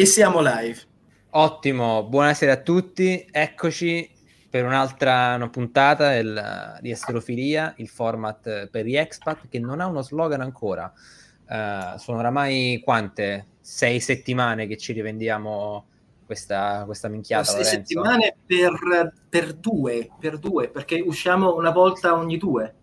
E siamo live. Ottimo, buonasera a tutti, eccoci per un'altra una puntata del, di Esterofilia, il format per gli expat che non ha uno slogan ancora. Uh, sono oramai quante? Sei settimane che ci rivendiamo questa, questa minchiata. Sei Lorenzo. settimane per, per, due, per due, perché usciamo una volta ogni due.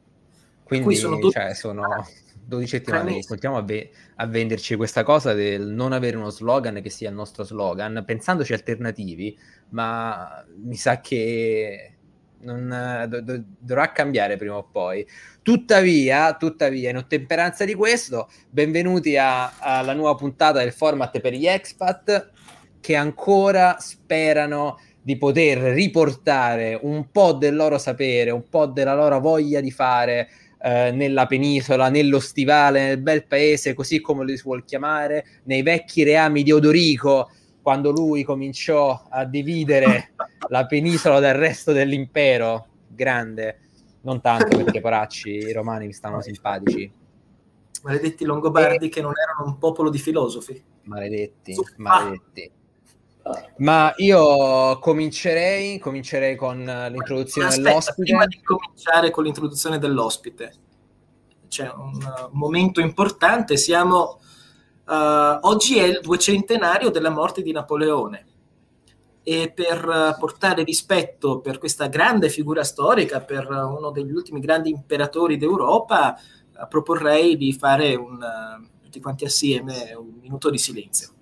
Quindi sono, cioè, sono 12 settimane che continuiamo a, ve- a, venderci questa cosa del non avere uno slogan che sia il nostro slogan, pensandoci alternativi, ma mi sa che non, do, do, dovrà cambiare prima o poi. Tuttavia, tuttavia, in ottemperanza di questo, benvenuti a, alla nuova puntata del format per gli expat che ancora sperano di poter riportare un po' del loro sapere, un po' della loro voglia di fare eh, nella penisola, nello stivale, nel bel paese, così come lo si vuol chiamare, nei vecchi reami di Odorico, quando lui cominciò a dividere la penisola dal resto dell'impero. Grande, non tanto perché poracci i romani mi stavano simpatici. Maledetti Longobardi e... che non erano un popolo di filosofi. Maledetti, maledetti. Ma io comincerei, comincerei con l'introduzione Aspetta, dell'ospite. Prima di cominciare con l'introduzione dell'ospite, c'è un momento importante. Siamo uh, oggi è il duecentenario della morte di Napoleone e per portare rispetto per questa grande figura storica, per uno degli ultimi grandi imperatori d'Europa, uh, proporrei di fare un, uh, tutti quanti assieme un minuto di silenzio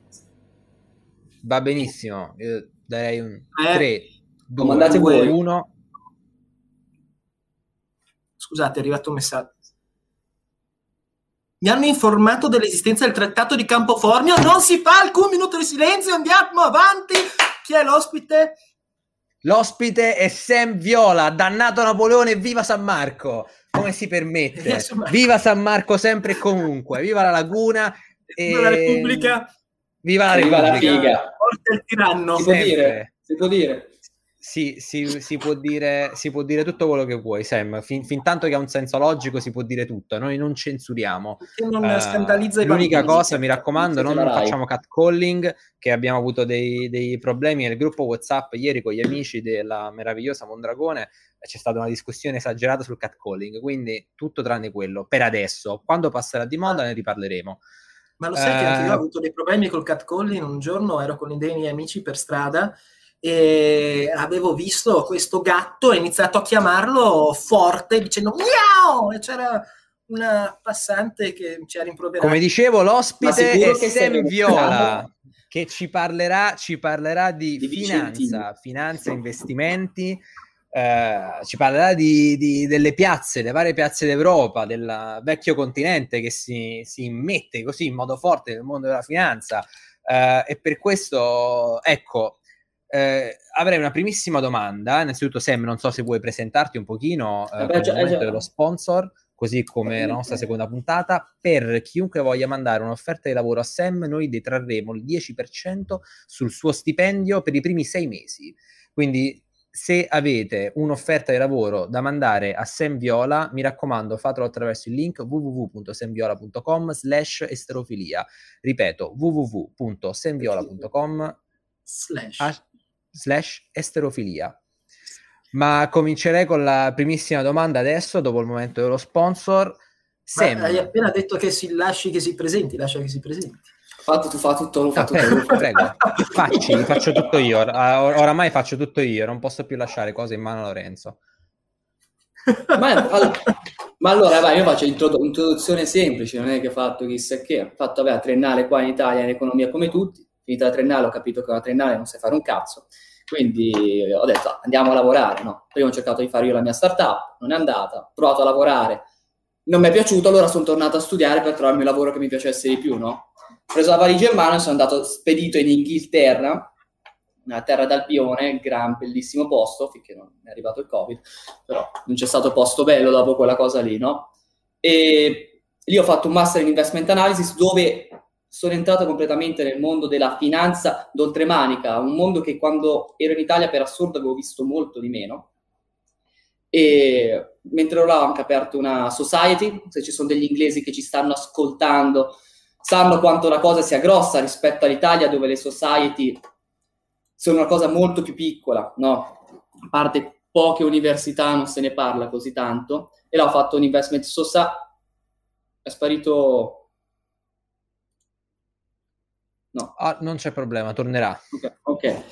va benissimo. Io darei un 3, eh, 2, 1. Scusate, è arrivato un messaggio. Mi hanno informato dell'esistenza del trattato di Campoformio. Non si fa alcun minuto di silenzio, andiamo avanti. Chi è l'ospite? L'ospite è Sam Viola, dannato Napoleone, viva San Marco! Come si permette? Viva San Marco sempre e comunque, viva la Laguna! Viva e... la Repubblica! Viva la Viva La figa. Forte il tiranno. Si può dire. Si può dire. Sì, si, si, può dire, si può dire tutto quello che vuoi, Sam. Fin, fin, tanto che ha un senso logico, si può dire tutto. Noi non censuriamo. Non uh, l'unica cosa, mi raccomando, non facciamo catcalling, che abbiamo avuto dei, dei, problemi nel gruppo WhatsApp ieri con gli amici della meravigliosa Mondragone. C'è stata una discussione esagerata sul catcalling, quindi tutto tranne quello. Per adesso, quando passerà di moda, ne riparleremo. Ma lo sai uh... che anche io ho eh. avuto dei problemi col catcalling. Un giorno ero con dei miei amici per strada e avevo visto questo gatto e ho iniziato a chiamarlo forte dicendo miau e c'era una passante che ci ha rimproverato. Come dicevo, l'ospite è Sam Viola che ci parlerà, ci parlerà di, di finanza, finanza, investimenti eh, ci parlerà di, di, delle piazze, le varie piazze d'Europa, del vecchio continente che si, si immette così in modo forte nel mondo della finanza. Eh, e per questo, ecco, eh, avrei una primissima domanda. Innanzitutto, Sam, non so se vuoi presentarti un pochino eh, Vabbè, già, già. dello sponsor, così come la nostra seconda puntata. Per chiunque voglia mandare un'offerta di lavoro a Sam, noi detrarremo il 10% sul suo stipendio per i primi sei mesi. Quindi se avete un'offerta di lavoro da mandare a Sam Viola, mi raccomando, fatelo attraverso il link www.semviola.com slash esterofilia. Ripeto, www.semviola.com slash. slash esterofilia. Ma comincerei con la primissima domanda adesso, dopo il momento dello sponsor. Sam, hai appena detto che si lasci che si presenti, lascia che si presenti. Fatto, tu fa tutto, lo fa ah, prego, prego. Facci, faccio tutto io. Or- oramai faccio tutto io, non posso più lasciare cose in mano a Lorenzo. ma, allora, ma allora vai, io faccio un'introduzione semplice, non è che ho fatto chissà che. Ho fatto vabbè, la triennale qua in Italia in economia come tutti. Finita la triennale ho capito che una triennale non sai fare un cazzo. Quindi ho detto andiamo a lavorare. No? Prima ho cercato di fare io la mia startup, non è andata. Ho provato a lavorare, non mi è piaciuto, allora sono tornato a studiare per trovarmi un lavoro che mi piacesse di più, no? Preso la valigia in mano e sono andato spedito in Inghilterra, una terra d'Albione, gran bellissimo posto, finché non è arrivato il Covid, però non c'è stato posto bello dopo quella cosa lì, no? E lì ho fatto un master in investment analysis dove sono entrato completamente nel mondo della finanza d'oltremanica, un mondo che quando ero in Italia per assurdo avevo visto molto di meno. E mentre là ho anche aperto una society, se ci sono degli inglesi che ci stanno ascoltando, sanno quanto la cosa sia grossa rispetto all'Italia dove le society sono una cosa molto più piccola, no? A parte poche università non se ne parla così tanto, e là ho fatto un investment society, è sparito... No. Ah, non c'è problema, tornerà. Ok, okay. ho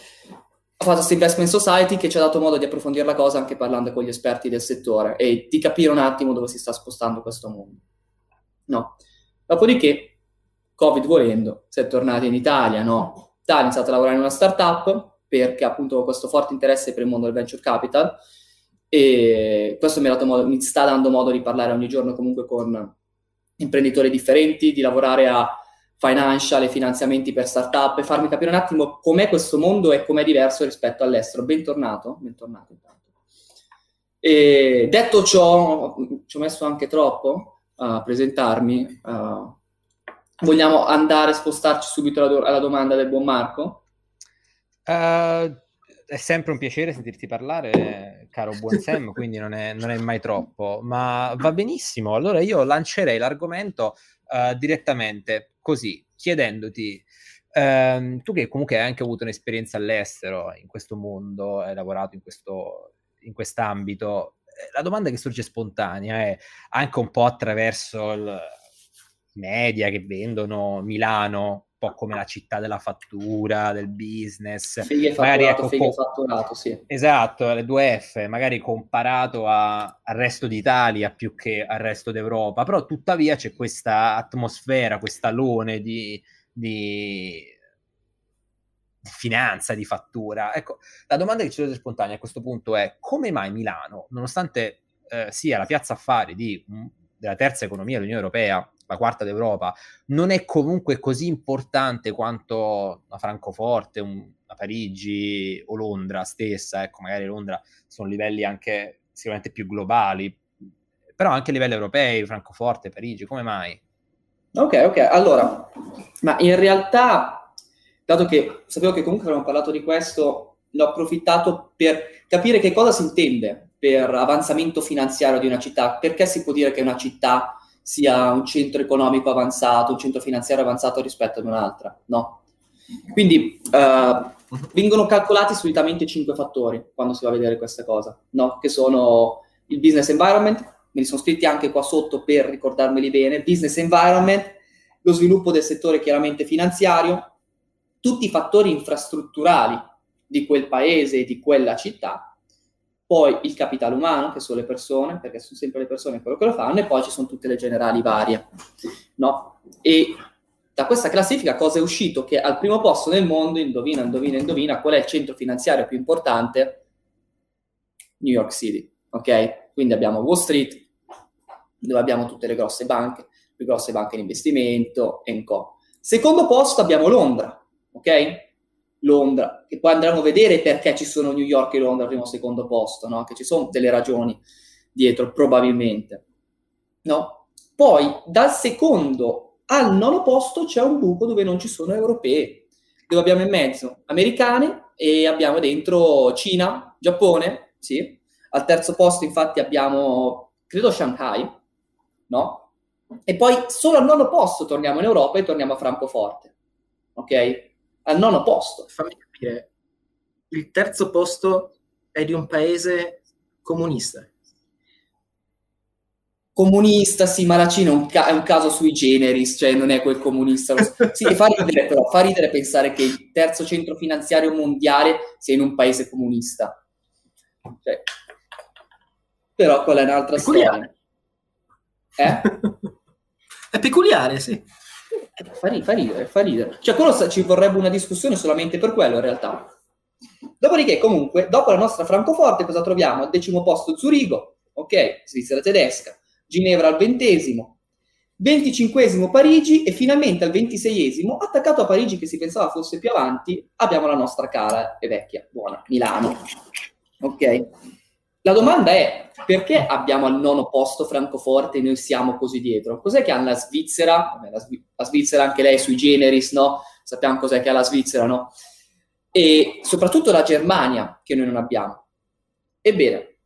fatto questo investment society che ci ha dato modo di approfondire la cosa anche parlando con gli esperti del settore e di capire un attimo dove si sta spostando questo mondo. No. Dopodiché, Covid volendo, si è tornati in Italia, no? Italia ha iniziato a lavorare in una startup perché appunto ho questo forte interesse per il mondo del venture capital e questo mi, modo, mi sta dando modo di parlare ogni giorno comunque con imprenditori differenti, di lavorare a financial e finanziamenti per startup e farmi capire un attimo com'è questo mondo e com'è diverso rispetto all'estero. Bentornato, bentornato intanto. E detto ciò, ci ho messo anche troppo a presentarmi. Uh, vogliamo andare a spostarci subito alla, do- alla domanda del buon Marco? Uh, è sempre un piacere sentirti parlare, caro buon Sam, quindi non è, non è, mai troppo, ma va benissimo. Allora io lancerei l'argomento uh, direttamente così, chiedendoti, um, tu che comunque hai anche avuto un'esperienza all'estero, in questo mondo, hai lavorato in, questo, in quest'ambito, eh, la domanda che sorge spontanea è anche un po' attraverso il media che vendono Milano, un po' come la città della fattura, del business. Fighe fatturato, ecco, fighe fatturato, sì. Esatto, le due F, magari comparato a, al resto d'Italia più che al resto d'Europa, però tuttavia c'è questa atmosfera, questa alone di, di, di finanza, di fattura. Ecco, la domanda che ci dovete spontanea a questo punto è come mai Milano, nonostante eh, sia la piazza affari di, della terza economia dell'Unione Europea, la quarta d'Europa, non è comunque così importante quanto la Francoforte, un, una Parigi o Londra stessa, ecco, magari Londra sono livelli anche sicuramente più globali, però anche a livelli europei, Francoforte, Parigi, come mai? Ok, ok, allora, ma in realtà, dato che sapevo che comunque abbiamo parlato di questo, l'ho approfittato per capire che cosa si intende per avanzamento finanziario di una città, perché si può dire che una città sia un centro economico avanzato, un centro finanziario avanzato rispetto ad un'altra, no? Quindi uh, vengono calcolati solitamente cinque fattori quando si va a vedere questa cosa, no? Che sono il business environment, me li sono scritti anche qua sotto per ricordarmeli bene, business environment, lo sviluppo del settore chiaramente finanziario, tutti i fattori infrastrutturali di quel paese di quella città poi il capitale umano, che sono le persone, perché sono sempre le persone quello che lo fanno, e poi ci sono tutte le generali varie. No? E da questa classifica cosa è uscito? Che al primo posto nel mondo, indovina, indovina, indovina, qual è il centro finanziario più importante? New York City, ok? Quindi abbiamo Wall Street, dove abbiamo tutte le grosse banche, le grosse banche di investimento, e co. Secondo posto abbiamo Londra, ok? Londra, che poi andremo a vedere perché ci sono New York e Londra al primo o secondo posto, no? che ci sono delle ragioni dietro, probabilmente. No? Poi dal secondo al nono posto c'è un buco dove non ci sono europee, dove abbiamo in mezzo americane e abbiamo dentro Cina, Giappone, sì. Al terzo posto infatti abbiamo, credo, Shanghai, no? E poi solo al nono posto torniamo in Europa e torniamo a Francoforte, ok? Al nono posto. Fammi capire, il terzo posto è di un paese comunista. Comunista, sì, ma la Cina è un, ca- è un caso sui generis, cioè non è quel comunista. sì, fa ridere però, fa ridere pensare che il terzo centro finanziario mondiale sia in un paese comunista. Cioè, però quella è un'altra peculiare. storia. Eh? è peculiare, sì. Fa, ridere, fa ridere, fa ridere. Cioè, quello ci vorrebbe una discussione solamente per quello, in realtà. Dopodiché, comunque, dopo la nostra Francoforte, cosa troviamo? Al decimo posto Zurigo, ok, Svizzera tedesca, Ginevra al ventesimo, venticinquesimo Parigi e finalmente al ventiseiesimo, attaccato a Parigi che si pensava fosse più avanti, abbiamo la nostra cara e vecchia, buona, Milano. Ok? La domanda è perché abbiamo al nono posto Francoforte e noi siamo così dietro? Cos'è che ha la Svizzera? Vabbè, la, Svi- la, Svizzera anche lei sui generis, no? Sappiamo cos'è che ha la Svizzera, no? E soprattutto la Germania che noi non abbiamo. Ebbene,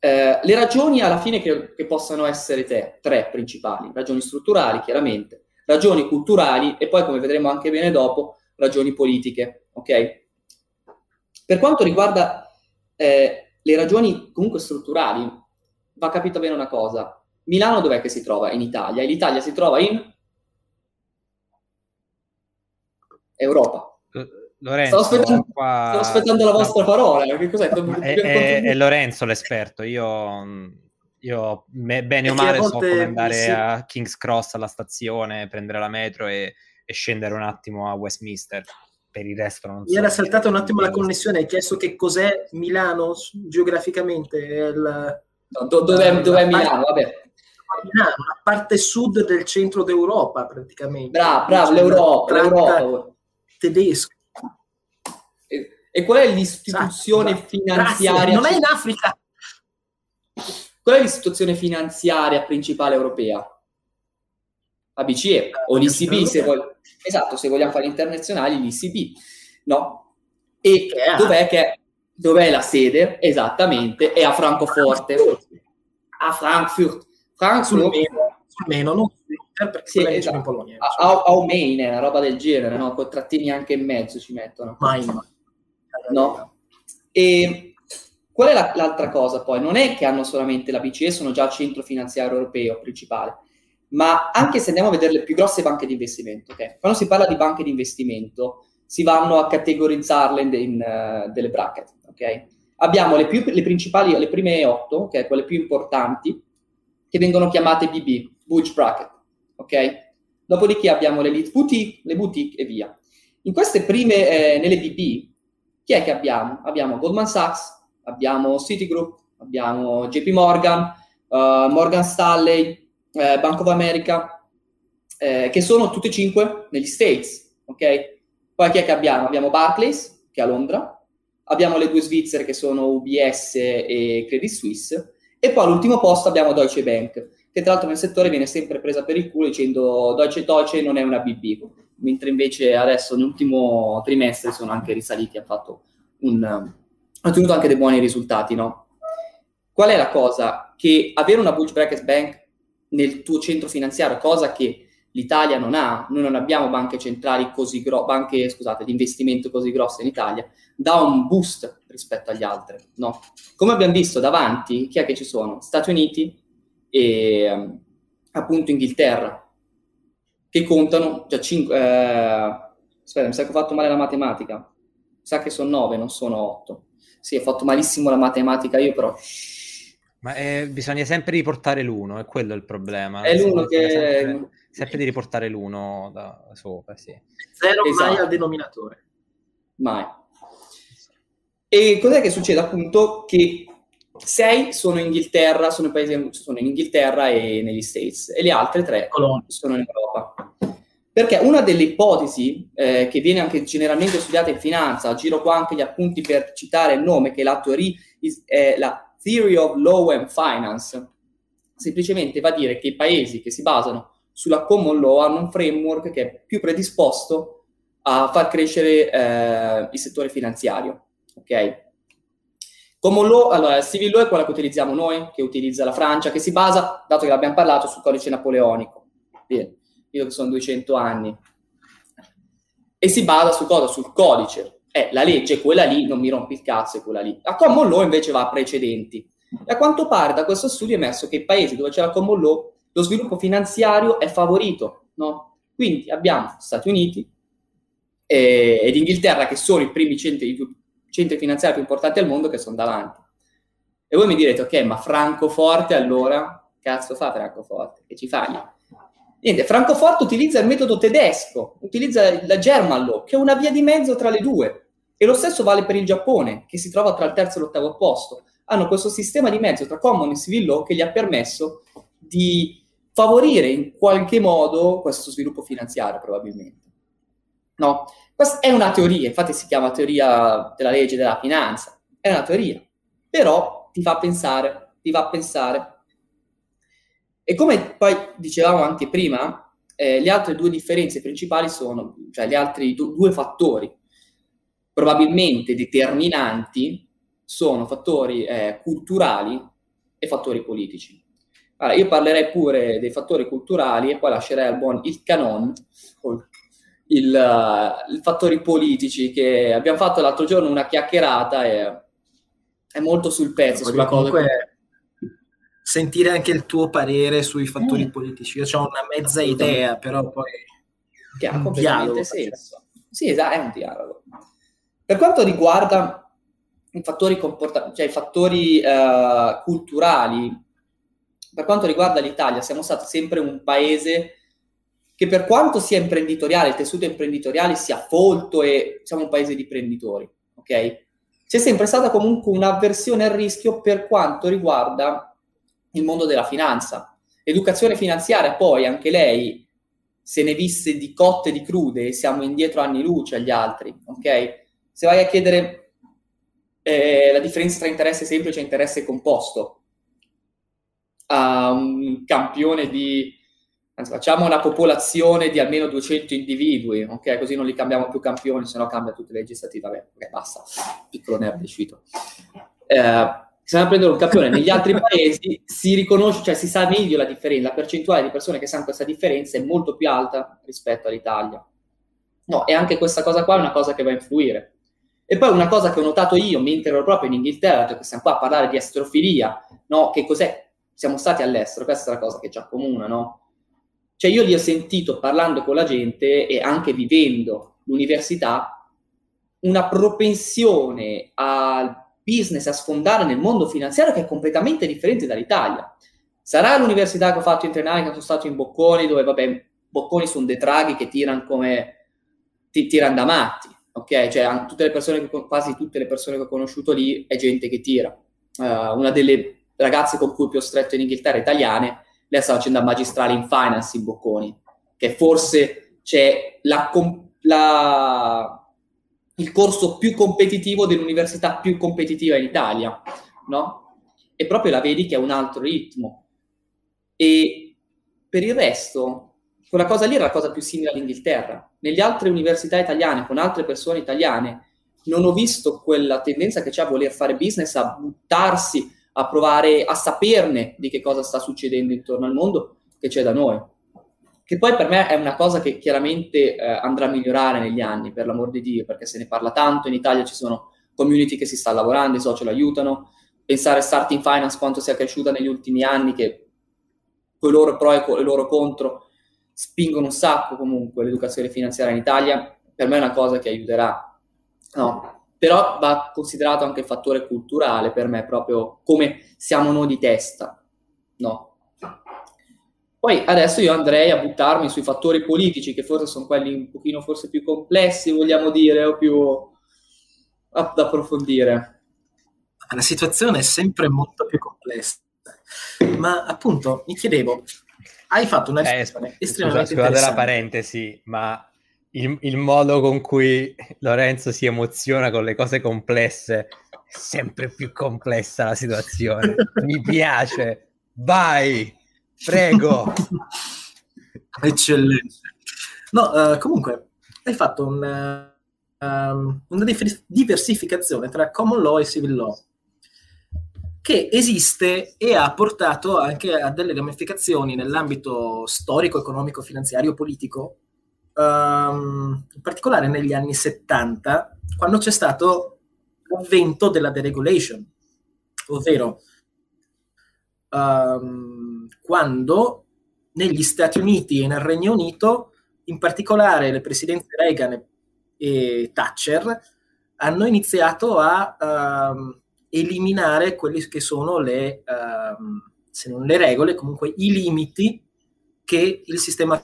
eh, le ragioni alla fine che, che possano essere te, tre principali, ragioni strutturali chiaramente, ragioni culturali e poi, come vedremo anche bene dopo, ragioni politiche. Ok? Per quanto riguarda eh, le ragioni comunque strutturali, va capito bene una cosa. Milano dov'è che si trova? In Italia. E l'Italia si trova in Europa. Lorenzo, stavo aspettando, qua... stavo aspettando la vostra parola. Che cos'è? È, è, è Lorenzo l'esperto. Io, io me, bene o male so come andare sì. a King's Cross alla stazione, prendere la metro e, e, scendere un attimo a Westminster. Per il resto non so. Mi era saltata un attimo la connessione. Hai chiesto che cos'è Milano geograficamente? Il, no, do, dov'è, dov'è Milano? Vabbè. Milano, la parte sud del centro d'Europa praticamente. Bravo, bravo, l'Europa, l'Europa. Tedesco. E qual è l'istituzione esatto, finanziaria? Grazie. Non è in Africa. Qual è l'istituzione finanziaria principale europea? La BCE o l'ICB, se voglio... esatto, se vogliamo fare internazionali, l'ICB, no? E dov'è, che... dov'è la sede? Esattamente, è a Francoforte, a Frankfurt. Frankfurt sul meno, non perché sì, esatto. in Polonia. A, a, Maine, una roba del genere, no? Con trattini anche in mezzo ci mettono. Mai, mai no? E qual è la, l'altra cosa poi? Non è che hanno solamente la BCE, sono già il centro finanziario europeo principale, ma anche se andiamo a vedere le più grosse banche di investimento, okay? quando si parla di banche di investimento si vanno a categorizzarle in, in uh, delle bracket, ok? Abbiamo le, più, le principali, le prime otto, okay? quelle più importanti, che vengono chiamate BB, Bulge Bracket? Dopodiché abbiamo le Elite Boutique, le boutique e via. In queste prime, eh, nelle BB, chi è che abbiamo? Abbiamo Goldman Sachs, abbiamo Citigroup, abbiamo JP Morgan, uh, Morgan Stanley, eh, Bank of America, eh, che sono tutte e cinque negli States, ok? Poi chi è che abbiamo? Abbiamo Barclays, che è a Londra, abbiamo le due svizzere che sono UBS e Credit Suisse, e poi all'ultimo posto abbiamo Deutsche Bank, che tra l'altro nel settore viene sempre presa per il culo dicendo Deutsche Deutsche non è una BB mentre invece adesso nell'ultimo trimestre sono anche risaliti, ha fatto un, ha ottenuto anche dei buoni risultati, no? Qual è la cosa? Che avere una bulge bracket bank nel tuo centro finanziario, cosa che l'Italia non ha, noi non abbiamo banche centrali così grosse, banche, scusate, di investimento così grosse in Italia, dà un boost rispetto agli altri, no? Come abbiamo visto davanti, chi è che ci sono? Stati Uniti e appunto Inghilterra, che contano già 5... Eh, aspetta, mi sa che ho fatto male la matematica. Mi sa che sono 9, non sono 8. Sì, ho fatto malissimo la matematica io, però... Ma eh, bisogna sempre riportare l'uno, è quello il problema. È l'uno che... Sempre, sempre, di riportare l'uno da sopra, sì. Zero esatto. mai al denominatore. Mai. E cos'è che succede? Appunto che sei sono in Inghilterra, sono, paesi, sono in Inghilterra e negli States, e le altre tre sono in Europa. Perché una delle ipotesi eh, che viene anche generalmente studiata in finanza, giro qua anche gli appunti per citare il nome, che è la, teoria, è la Theory of Law and Finance, semplicemente va a dire che i paesi che si basano sulla common law hanno un framework che è più predisposto a far crescere eh, il settore finanziario. Ok? Common law, allora, civil law è quella che utilizziamo noi, che utilizza la Francia, che si basa, dato che l'abbiamo parlato, sul codice napoleonico. Bene, io che sono 200 anni. E si basa su cosa? Sul codice. Eh, la legge, quella lì, non mi rompi il cazzo, è quella lì. La common law invece va a precedenti. E a quanto pare da questo studio è emerso che i paesi dove c'è la common law, lo sviluppo finanziario è favorito, no? Quindi abbiamo Stati Uniti eh, ed Inghilterra che sono i primi centri centri finanziari più importanti al mondo che sono davanti. E voi mi direte, ok, ma Francoforte allora, cazzo fa Francoforte? Che ci fai? Niente, Francoforte utilizza il metodo tedesco, utilizza la German Law, che è una via di mezzo tra le due. E lo stesso vale per il Giappone, che si trova tra il terzo e l'ottavo posto. Hanno questo sistema di mezzo tra Common e Civil Law che gli ha permesso di favorire in qualche modo questo sviluppo finanziario, probabilmente. No? Questa è una teoria, infatti si chiama teoria della legge della finanza, è una teoria, però ti fa pensare, ti fa pensare. E come poi dicevamo anche prima, eh, le altre due differenze principali sono, cioè gli altri du- due fattori probabilmente determinanti sono fattori eh, culturali e fattori politici. Allora, io parlerei pure dei fattori culturali e poi lascerei al buon il canon, uh, i fattori politici che abbiamo fatto l'altro giorno una chiacchierata e è molto sul pezzo. Sulla comunque che... sentire anche il tuo parere sui fattori mm. politici. Io ho una mezza idea, però poi... Che ha completamente senso. Sì, esatto, è un dialogo. Per quanto riguarda i fattori, comporta- cioè i fattori uh, culturali, per quanto riguarda l'Italia, siamo stati sempre un paese che per quanto sia imprenditoriale, il tessuto imprenditoriale sia folto e siamo un paese di imprenditori, ok? C'è sempre stata comunque un'avversione al rischio per quanto riguarda il mondo della finanza. L'educazione finanziaria poi, anche lei, se ne visse di cotte e di crude siamo indietro anni luce agli altri, ok? Se vai a chiedere eh, la differenza tra interesse semplice e interesse composto a un campione di anzi facciamo una popolazione di almeno 200 individui, ok? Così non li cambiamo più campioni, se no cambia tutte le legislative. Vabbè, ok, basta, piccolo nerd uscito. Eh, se andiamo a prendere un campione negli altri paesi si riconosce, cioè si sa meglio la differenza, la percentuale di persone che sanno questa differenza è molto più alta rispetto all'Italia. No, e anche questa cosa qua è una cosa che va a influire. E poi una cosa che ho notato io mentre ero proprio in Inghilterra, perché siamo qua a parlare di astrofilia, no? Che cos'è? Siamo stati all'estero, questa è la cosa che ci accomuna, no? Cioè io li ho sentito parlando con la gente e anche vivendo l'università una propensione al business, a sfondare nel mondo finanziario che è completamente differente dall'italia. Sarà l'università che ho fatto in Trenale, che sono stato in Bocconi, dove vabbè, Bocconi sono dei draghi che tirano come ti, tirano da matti, ok? Cioè tutte le persone che, quasi tutte le persone che ho conosciuto lì è gente che tira. Uh, una delle ragazze con cui più ho stretto in Inghilterra, italiane, lei sta facendo la magistrale in finance in Bocconi, che forse c'è la, la, il corso più competitivo dell'università più competitiva in Italia, no? E proprio la vedi che è un altro ritmo. E per il resto, quella cosa lì era la cosa più simile all'Inghilterra. Nelle altre università italiane, con altre persone italiane, non ho visto quella tendenza che c'è a voler fare business, a buttarsi a provare a saperne di che cosa sta succedendo intorno al mondo che c'è da noi. Che poi per me è una cosa che chiaramente eh, andrà a migliorare negli anni, per l'amor di Dio, perché se ne parla tanto, in Italia ci sono community che si sta lavorando, i social aiutano, pensare a Starting Finance quanto sia cresciuta negli ultimi anni, che con i loro pro e i loro contro spingono un sacco comunque l'educazione finanziaria in Italia, per me è una cosa che aiuterà. No, però va considerato anche il fattore culturale per me, proprio come siamo noi di testa, no? Poi adesso io andrei a buttarmi sui fattori politici, che forse sono quelli un pochino forse più complessi, vogliamo dire, o più da approfondire. La situazione è sempre molto più complessa, ma appunto mi chiedevo, hai fatto una eh, estremamente scusa, scusate la parentesi, ma il, il, modo con cui Lorenzo si emoziona con le cose complesse è sempre più complessa la situazione. Mi piace. Vai, prego. Eccellente. No, uh, comunque, hai fatto un, um, una diversificazione tra common law e civil law che esiste e ha portato anche a delle ramificazioni nell'ambito storico, economico, finanziario, politico um, in particolare negli anni 70, quando c'è stato l'avvento della deregulation, ovvero um, quando negli Stati Uniti e nel Regno Unito, in particolare le presidenze Reagan e Thatcher, hanno iniziato a um, eliminare quelle che sono le, se non le regole, comunque i limiti che il sistema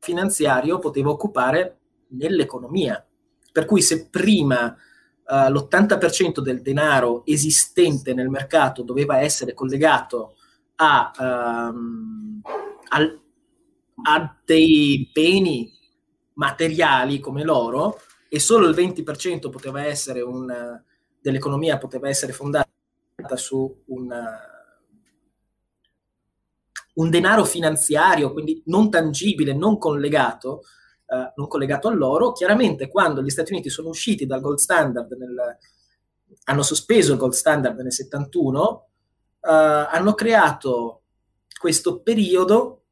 finanziario poteva occupare nell'economia. Per cui se prima uh, l'80% del denaro esistente nel mercato doveva essere collegato a, um, al, a dei beni materiali come l'oro e solo il 20% poteva essere un, dell'economia poteva essere fondata su un un denaro finanziario, quindi non tangibile, non collegato, eh, non collegato all'oro, chiaramente quando gli Stati Uniti sono usciti dal gold standard, nel, hanno sospeso il gold standard nel 71, eh, hanno creato questo periodo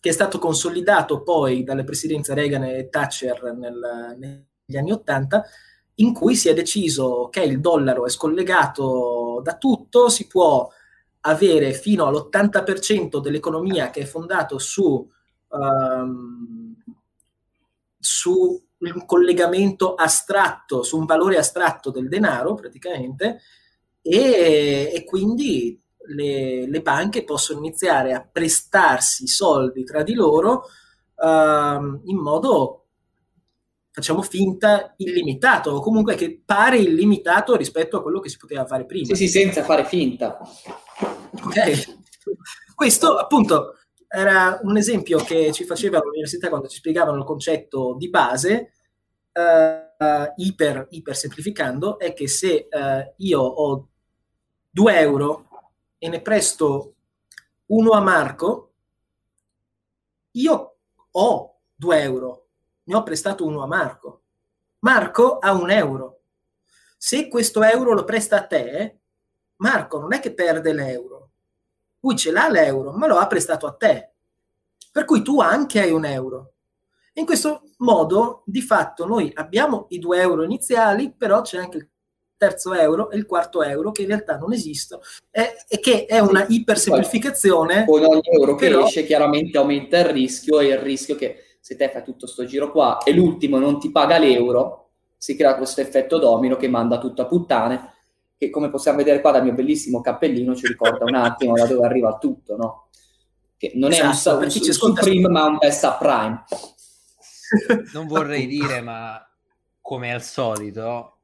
che è stato consolidato poi dalle presidenze Reagan e Thatcher nel, negli anni Ottanta, in cui si è deciso che il dollaro è scollegato da tutto, si può avere fino all'80% dell'economia che è fondato su, um, su un collegamento astratto, su un valore astratto del denaro praticamente, e, e quindi le, le, banche possono iniziare a prestarsi soldi tra di loro uh, in modo, facciamo finta, illimitato, o comunque che pare illimitato rispetto a quello che si poteva fare prima. Sì, sì, senza fare finta. Ok. Questo appunto era un esempio che ci faceva all'università quando ci spiegavano il concetto di base, uh, iper, iper semplificando, è che se uh, io ho 2 euro e ne presto uno a Marco, io ho 2 euro, ne ho prestato uno a Marco. Marco ha un euro. Se questo euro lo presta a te, Marco non è che perde l'euro, lui ce l'ha l'euro, ma lo ha prestato a te. Per cui tu anche hai un euro. In questo modo, di fatto, noi abbiamo i 2 euro iniziali, però c'è anche il terzo euro e il quarto euro che in realtà non esistono e, e che è una ipersemplificazione. Con ogni euro che però... esce chiaramente aumenta il rischio e il rischio che se te fai tutto sto giro qua e l'ultimo non ti paga l'euro, si crea questo effetto domino che manda tutto a puttane che come possiamo vedere qua dal mio bellissimo cappellino ci ricorda un attimo da dove arriva tutto, no? Che non esatto, è un, un, un Supreme ma un best subprime. Non vorrei dire, ma come al solito,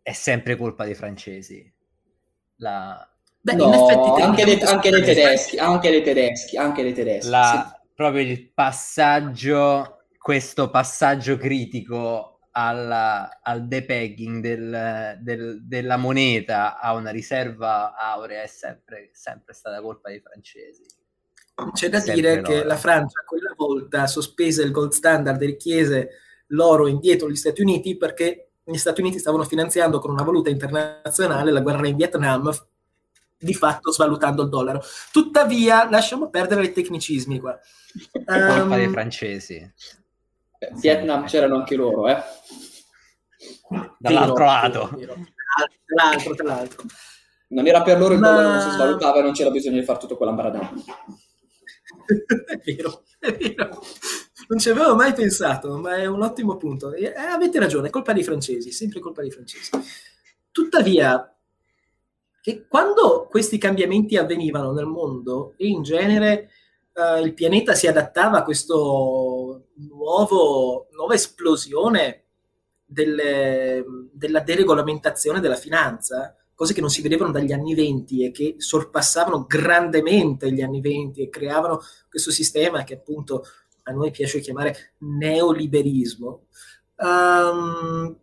è sempre colpa dei francesi. La... Beh, no, in effetti anche, dei, anche dei tedeschi, anche dei tedeschi, anche dei tedeschi. La, sì. Proprio il passaggio, questo passaggio critico alla, al depegging del, del, della moneta a una riserva aurea è sempre, sempre stata colpa dei francesi. C'è da sempre dire loro. che la Francia quella volta sospese il gold standard e richiese l'oro indietro agli Stati Uniti perché gli Stati Uniti stavano finanziando con una valuta internazionale la guerra in Vietnam, di fatto svalutando il dollaro. Tuttavia, lasciamo perdere i tecnicismi qua. Colpa um, dei francesi. Beh, Vietnam c'erano anche loro, eh. Dall'altro vero, lato. Tra l'altro, tra l'altro. Non era per loro il Ma... dollaro non si svalutava e non c'era bisogno di fare tutto quell'ambaradano. è vero, è vero non ci avevo mai pensato, ma è un ottimo punto. Eh, avete ragione, è colpa dei francesi, sempre colpa dei francesi. Tuttavia, che quando questi cambiamenti avvenivano nel mondo e in genere uh, il pianeta si adattava a questa nuova esplosione delle, della deregolamentazione della finanza, cose che non si vedevano dagli anni venti e che sorpassavano grandemente gli anni venti e creavano questo sistema che appunto a noi piace chiamare neoliberismo, um,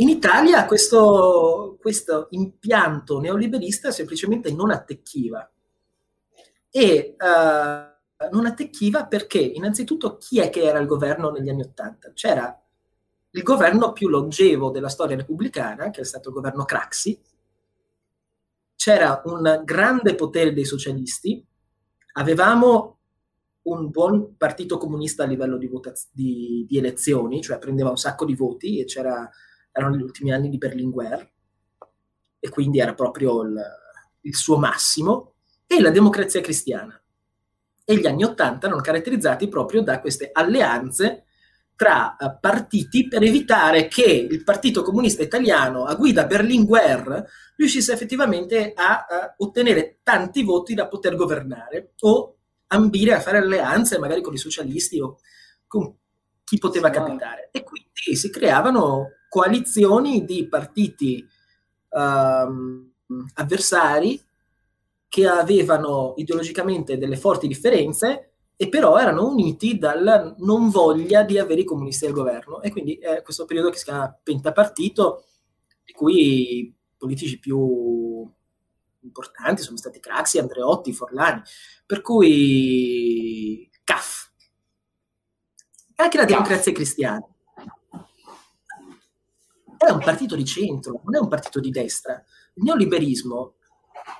in Italia questo, questo, impianto neoliberista semplicemente non attecchiva. E uh, non attecchiva perché, innanzitutto, chi è che era il governo negli anni Ottanta? C'era il governo più longevo della storia repubblicana, che è stato il governo Craxi, c'era un grande potere dei socialisti, avevamo un buon partito comunista a livello di, votaz- di, di, elezioni, cioè prendeva un sacco di voti e c'era, erano gli ultimi anni di Berlinguer e quindi era proprio il, il suo massimo, e la democrazia cristiana. E gli anni Ottanta erano caratterizzati proprio da queste alleanze tra uh, partiti per evitare che il Partito Comunista Italiano a guida Berlinguer riuscisse effettivamente a uh, ottenere tanti voti da poter governare o ambire a fare alleanze magari con i socialisti o con chi poteva capitare. E quindi si creavano coalizioni di partiti um, avversari che avevano ideologicamente delle forti differenze e però erano uniti dalla non voglia di avere i comunisti al governo. E quindi è questo periodo che si chiama pentapartito, di cui i politici più importanti sono stati Craxi, Andreotti, Forlani, per cui CAF. E anche la democrazia cristiana. È un partito di centro, non è un partito di destra. Il neoliberismo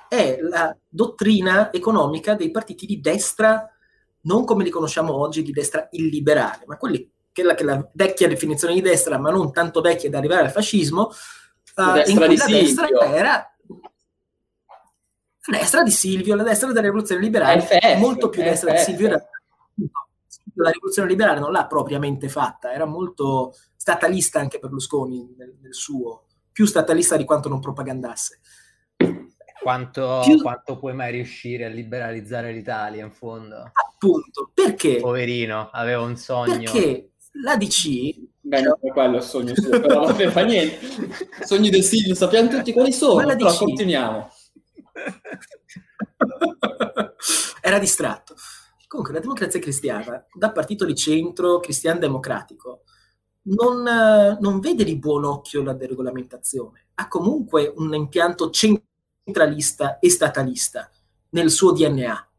è la dottrina economica dei partiti di destra, non come li conosciamo oggi, di destra illiberale, ma quelli che la, che la vecchia definizione di destra, ma non tanto vecchia da arrivare al fascismo, uh, in cui la destra era la destra di Silvio, la destra della rivoluzione liberale, FF, molto più destra FF. di Silvio. La rivoluzione liberale non l'ha propriamente fatta, era molto statalista anche Berlusconi nel, nel suo, più statalista di quanto non propagandasse. Quanto, più... quanto, puoi mai riuscire a liberalizzare l'Italia in fondo? Appunto, perché? Poverino, aveva un sogno. Perché l'ADC... Beh, non è quello il sogno suo, però non fa niente. Sogni del Silvio, sappiamo tutti quali sono, però continuiamo. Era distratto. Comunque, la democrazia cristiana, da partito di centro cristian-democratico, non, non, vede di buon occhio la deregolamentazione. Ha comunque un impianto centralista e statalista nel suo DNA.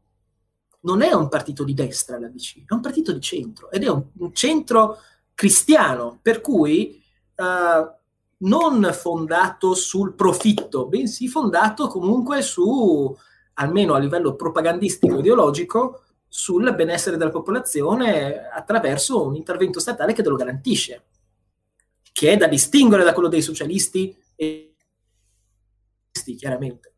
Non è un partito di destra la DC, è un partito di centro ed è un, un centro cristiano, per cui uh, non fondato sul profitto, bensì fondato comunque su, almeno a livello propagandistico ideologico, sul benessere della popolazione attraverso un intervento statale che te lo garantisce, che è da distinguere da quello dei socialisti e chiaramente,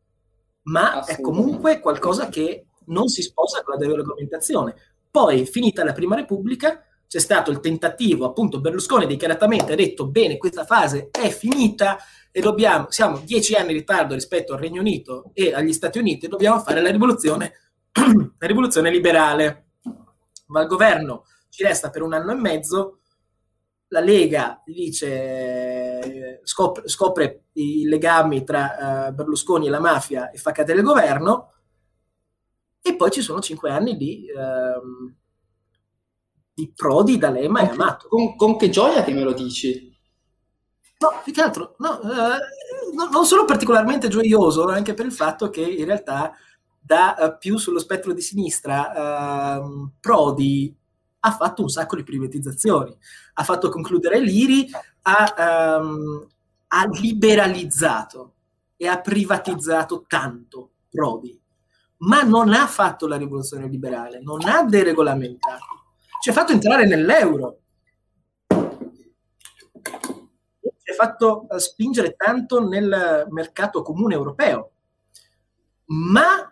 ma è comunque qualcosa che non si sposa con la deregolamentazione. Poi, finita la Prima Repubblica, c'è stato il tentativo, appunto Berlusconi dichiaratamente ha detto bene, questa fase è finita e dobbiamo, siamo dieci anni in ritardo rispetto al Regno Unito e agli Stati Uniti, dobbiamo fare la rivoluzione, la rivoluzione liberale. Ma il governo ci resta per un anno e mezzo, la Lega dice, scopre, scopre i legami tra uh, Berlusconi e la mafia e fa cadere il governo, e poi ci sono cinque anni di... Uh, di Prodi, D'Alema e Amato. Con, con, che gioia che me lo dici? No, più che altro, no, eh, no, non sono particolarmente gioioso, anche per il fatto che in realtà da uh, più sullo spettro di sinistra uh, Prodi ha fatto un sacco di privatizzazioni, ha fatto concludere l'IRI, ha, um, ha liberalizzato e ha privatizzato tanto Prodi, ma non ha fatto la rivoluzione liberale, non ha deregolamentato ci ha fatto entrare nell'euro, ci ha fatto eh, spingere tanto nel mercato comune europeo, ma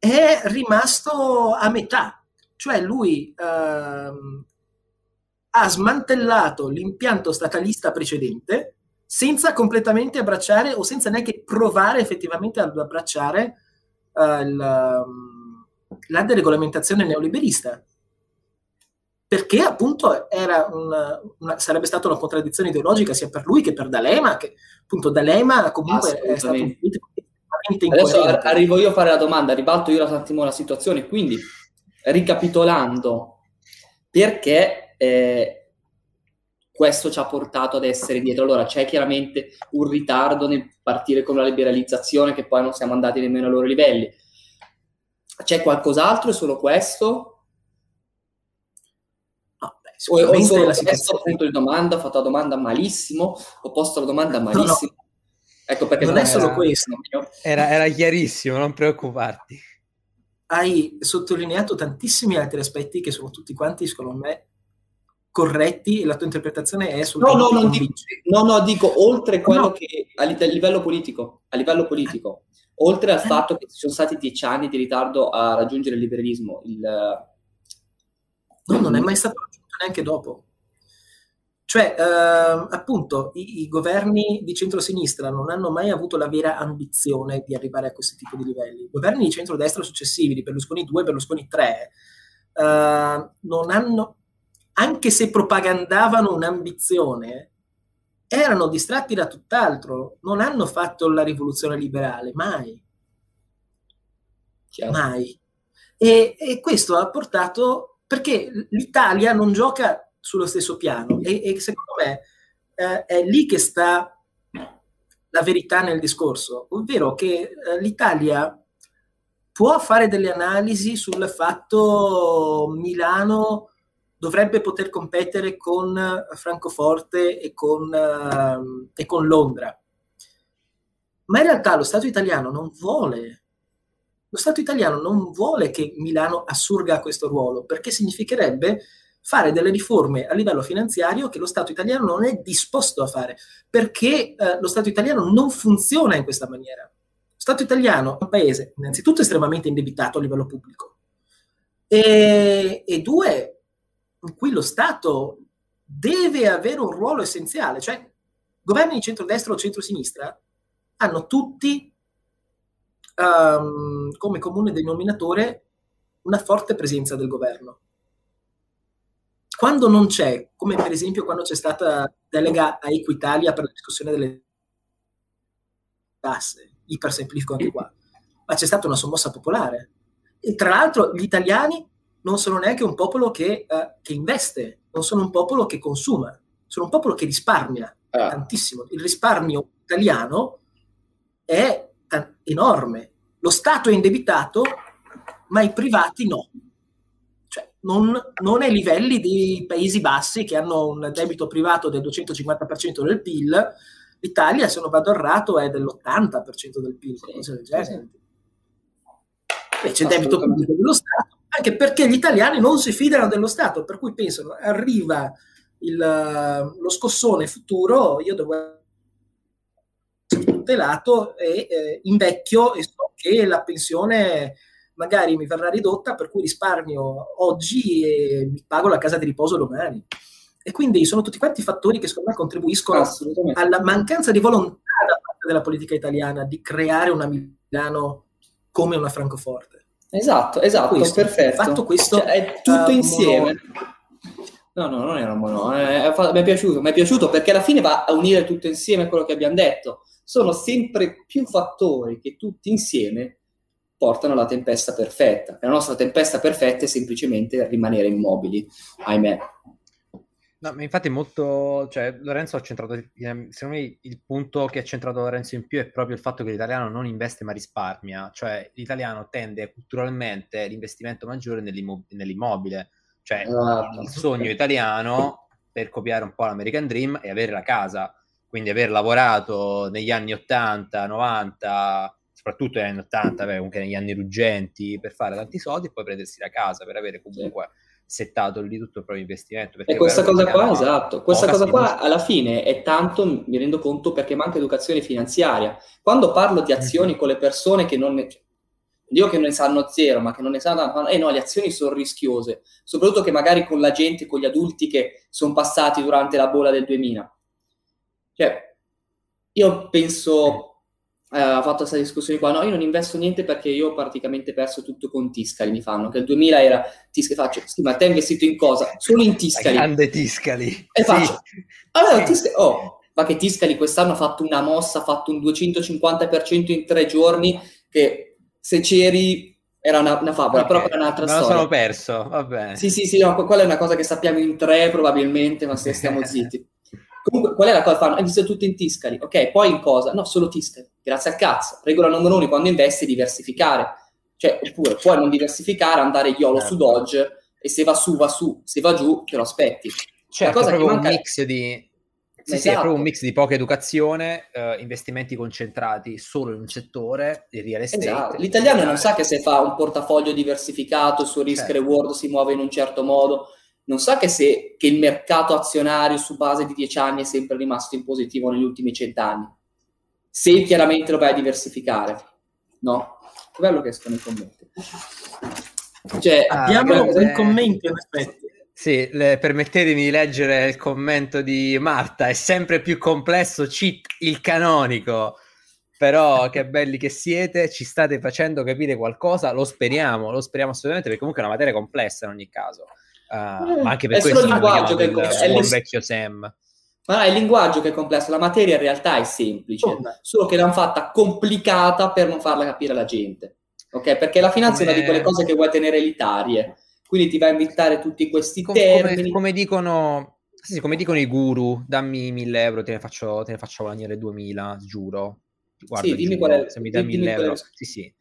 è rimasto a metà, cioè lui ehm, ha smantellato l'impianto statalista precedente senza completamente abbracciare o senza neanche provare effettivamente ad abbracciare eh, il, ehm, la deregolamentazione neoliberista. Perché appunto una, una, sarebbe stata una contraddizione ideologica sia per lui che per D'Alema, che appunto D'Alema comunque è stato Adesso arrivo io a fare la domanda, ribalto io un attimo la situazione, quindi ricapitolando, perché eh, questo ci ha portato ad essere dietro? Allora c'è chiaramente un ritardo nel partire con la liberalizzazione che poi non siamo andati nemmeno ai loro livelli. C'è qualcos'altro? È solo questo? o, o solo la questo punto di domanda, ho fatto la domanda malissimo, ho posto la domanda malissimo. No, no. Ecco perché non, non è solo era, questo. Era, era chiarissimo, non preoccuparti. Hai sottolineato tantissimi altri aspetti che sono tutti quanti, secondo me, corretti e la tua interpretazione è sul no, no, non dico, no, no, dico oltre quello no. che a, livello politico, a livello politico, oltre al eh. fatto che ci sono stati dieci anni di ritardo a raggiungere il liberalismo, il, no, non è mai stato neanche dopo. Cioè, eh, appunto, i, i, governi di centrosinistra non hanno mai avuto la vera ambizione di arrivare a questo tipo di livelli. I governi di centrodestra successivi, di Berlusconi 2 e Berlusconi 3, eh, non hanno, anche se propagandavano un'ambizione, erano distratti da tutt'altro, non hanno fatto la rivoluzione liberale, mai. Chiaro. Mai. E, e questo ha portato perché l'Italia non gioca sullo stesso piano. E, e secondo me eh, è lì che sta la verità nel discorso, ovvero che eh, l'Italia può fare delle analisi sul fatto Milano dovrebbe poter competere con Francoforte e con, uh, e con Londra, Ma in realtà lo Stato italiano non vuole, lo Stato italiano non vuole che Milano assurga questo ruolo, perché significherebbe fare delle riforme a livello finanziario che lo Stato italiano non è disposto a fare, perché eh, lo Stato italiano non funziona in questa maniera. Lo Stato italiano è un paese innanzitutto estremamente indebitato a livello pubblico e, e due, in cui lo Stato deve avere un ruolo essenziale, cioè governi di centrodestra o centrosinistra hanno tutti um, come comune denominatore una forte presenza del governo quando non c'è, come per esempio quando c'è stata delega a Equitalia per la discussione delle tasse, ipersemplifico anche qua, ma c'è stata una sommossa popolare. E tra l'altro gli italiani non sono neanche un popolo che, uh, che investe, non sono un popolo che consuma, sono un popolo che risparmia ah. tantissimo. Il risparmio italiano è t- enorme. Lo Stato è indebitato, ma i privati no non, non ai livelli dei Paesi Bassi che hanno un debito privato del 250% del PIL, l'Italia, se non vado errato, è dell'80% del PIL, qualcosa del genere. Invece il debito pubblico dello Stato, anche perché gli italiani non si fidano dello Stato, per cui pensano, arriva il, lo scossone futuro, io devo essere tutelato e eh, invecchio e so che la pensione magari mi verrà ridotta, per cui risparmio oggi e mi pago la casa di riposo domani. E quindi sono tutti quanti fattori che secondo me contribuiscono alla mancanza di volontà da parte della politica italiana di creare una Milano come una Francoforte. Esatto, esatto, questo, perfetto. Fatto questo cioè, è tutto uh, insieme. No, no, non era un mono. Eh, mi è piaciuto, mi è piaciuto perché alla fine va a unire tutto insieme quello che abbiamo detto. Sono sempre più fattori che tutti insieme portano alla tempesta perfetta. La nostra tempesta perfetta è semplicemente rimanere immobili, ahimè. No, ma infatti molto, cioè Lorenzo ha centrato, secondo me il punto che ha centrato Lorenzo in più è proprio il fatto che l'italiano non investe ma risparmia, cioè l'italiano tende culturalmente l'investimento maggiore nell'immobile, cioè esatto. il sogno italiano per copiare un po' l'American Dream è avere la casa, quindi aver lavorato negli anni 80, 90 soprattutto negli anni 80, beh, comunque negli anni ruggenti, per fare tanti soldi e poi prendersi la casa, per avere comunque settato lì tutto il proprio investimento. E questa cosa qua, esatto, questa cosa qua alla fine è tanto, mi rendo conto, perché manca educazione finanziaria. Quando parlo di azioni mm-hmm. con le persone che non ne... Dico che non ne sanno zero, ma che non ne sanno... Eh no, le azioni sono rischiose, soprattutto che magari con la gente, con gli adulti che sono passati durante la bolla del 2000. Cioè, io penso eh, ha fatto questa discussione qua, no, io non investo niente perché io ho praticamente perso tutto con Tiscali, mi fanno, che il 2000 era Tiscali, faccio, sì, ma te hai investito in cosa? Solo in Tiscali. La grande Tiscali. E faccio, sì. allora, Tiscali, oh, ma che Tiscali quest'anno ha fatto una mossa, ha fatto un 250% in tre giorni, che se c'eri era una, una favola, okay. però per un'altra me storia. Me lo sono perso, va bene. Sì, sì, sì, no, quella è una cosa che sappiamo in tre probabilmente, ma se stiamo zitti. Comunque, qual è la cosa? Fanno, hai visto tutto in Tiscali, ok? Poi in cosa? No, solo Tiscali. Grazie al cazzo. Regola numero uno quando investi diversificare. Cioè, oppure puoi non diversificare, andare YOLO certo. su Dodge e se va su, va su, se va giù, te lo aspetti. Certo, la cosa è proprio manca... un mix di... Sì, esatto. sì, è proprio un esatto. mix di poca educazione, uh, investimenti concentrati solo in un settore, il real estate. Esatto. L'italiano non sa che se fa un portafoglio diversificato, il suo risk certo. reward si muove in un certo modo, non sa che, se, che il mercato azionario su base di 10 anni è sempre rimasto in positivo negli ultimi 100 anni. Se chiaramente lo vai a diversificare, no? Che bello che escono i commenti. Cioè, ah, abbiamo un eh, commento in effetti. Sì, le, permettetemi di leggere il commento di Marta, è sempre più complesso, cheat il canonico, però che belli che siete, ci state facendo capire qualcosa, lo speriamo, lo speriamo assolutamente perché comunque è una materia complessa in ogni caso. Uh, ma anche per è questo linguaggio il, è il vecchio Sam. Ma è il linguaggio che è complesso, la materia in realtà è semplice, oh, solo che l'hanno fatta complicata per non farla capire alla gente. Ok? Perché la finanza come... è una di quelle cose che vuoi tenere elitarie, quindi ti va a invitare tutti questi Com- termini. Come, come dicono sì, come dicono i guru, dammi 1000 euro, te ne faccio, te ne faccio guadagnare 2000, giuro. Guarda, sì, dimmi qual è, se mi dai 1000 euro. Sì, sì.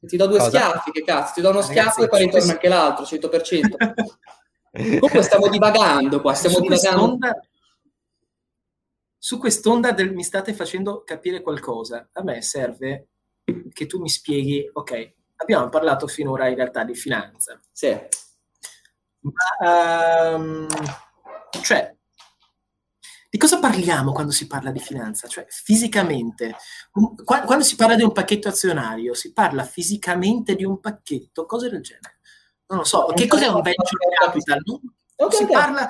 Ti do due Cosa? schiaffi, che cazzo, ti do uno Ragazzi, schiaffo e poi ritorna anche l'altro, 100%. Comunque stiamo divagando qua, stiamo divagando. Su quest'onda del mi state facendo capire qualcosa, a me serve che tu mi spieghi, ok, abbiamo parlato finora in realtà di finanza. Sì. Ma, um, cioè, di cosa parliamo quando si parla di finanza? Cioè, fisicamente, quando si parla di un pacchetto azionario, si parla fisicamente di un pacchetto, cose del genere. Non lo so, che cos'è un venture capital? Non si parla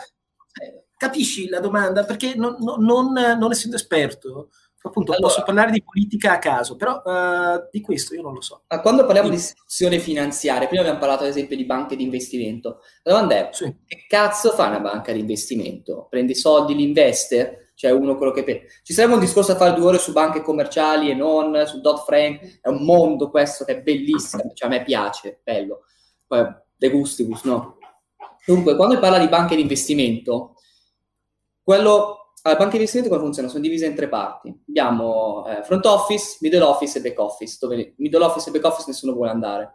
Capisci la domanda? Perché non, non, non essendo esperto, appunto allora, posso parlare di politica a caso, però uh, di questo io non lo so. Ma quando parliamo di istituzione finanziaria, prima abbiamo parlato ad esempio di banche di investimento, la domanda è sì. che cazzo fa una banca di investimento? Prende i soldi, li investe? Cioè uno quello che... Pe- Ci sarebbe un discorso a fare due ore su banche commerciali e non, su Dodd-Frank, è un mondo questo che è bellissimo, cioè a me piace, bello. Poi, de gustibus, no? Dunque, quando parla di banche di investimento, quello, banche di investimento come funziona? Sono divise in tre parti. Abbiamo eh, front office, middle office e back office, dove middle office e back office nessuno vuole andare.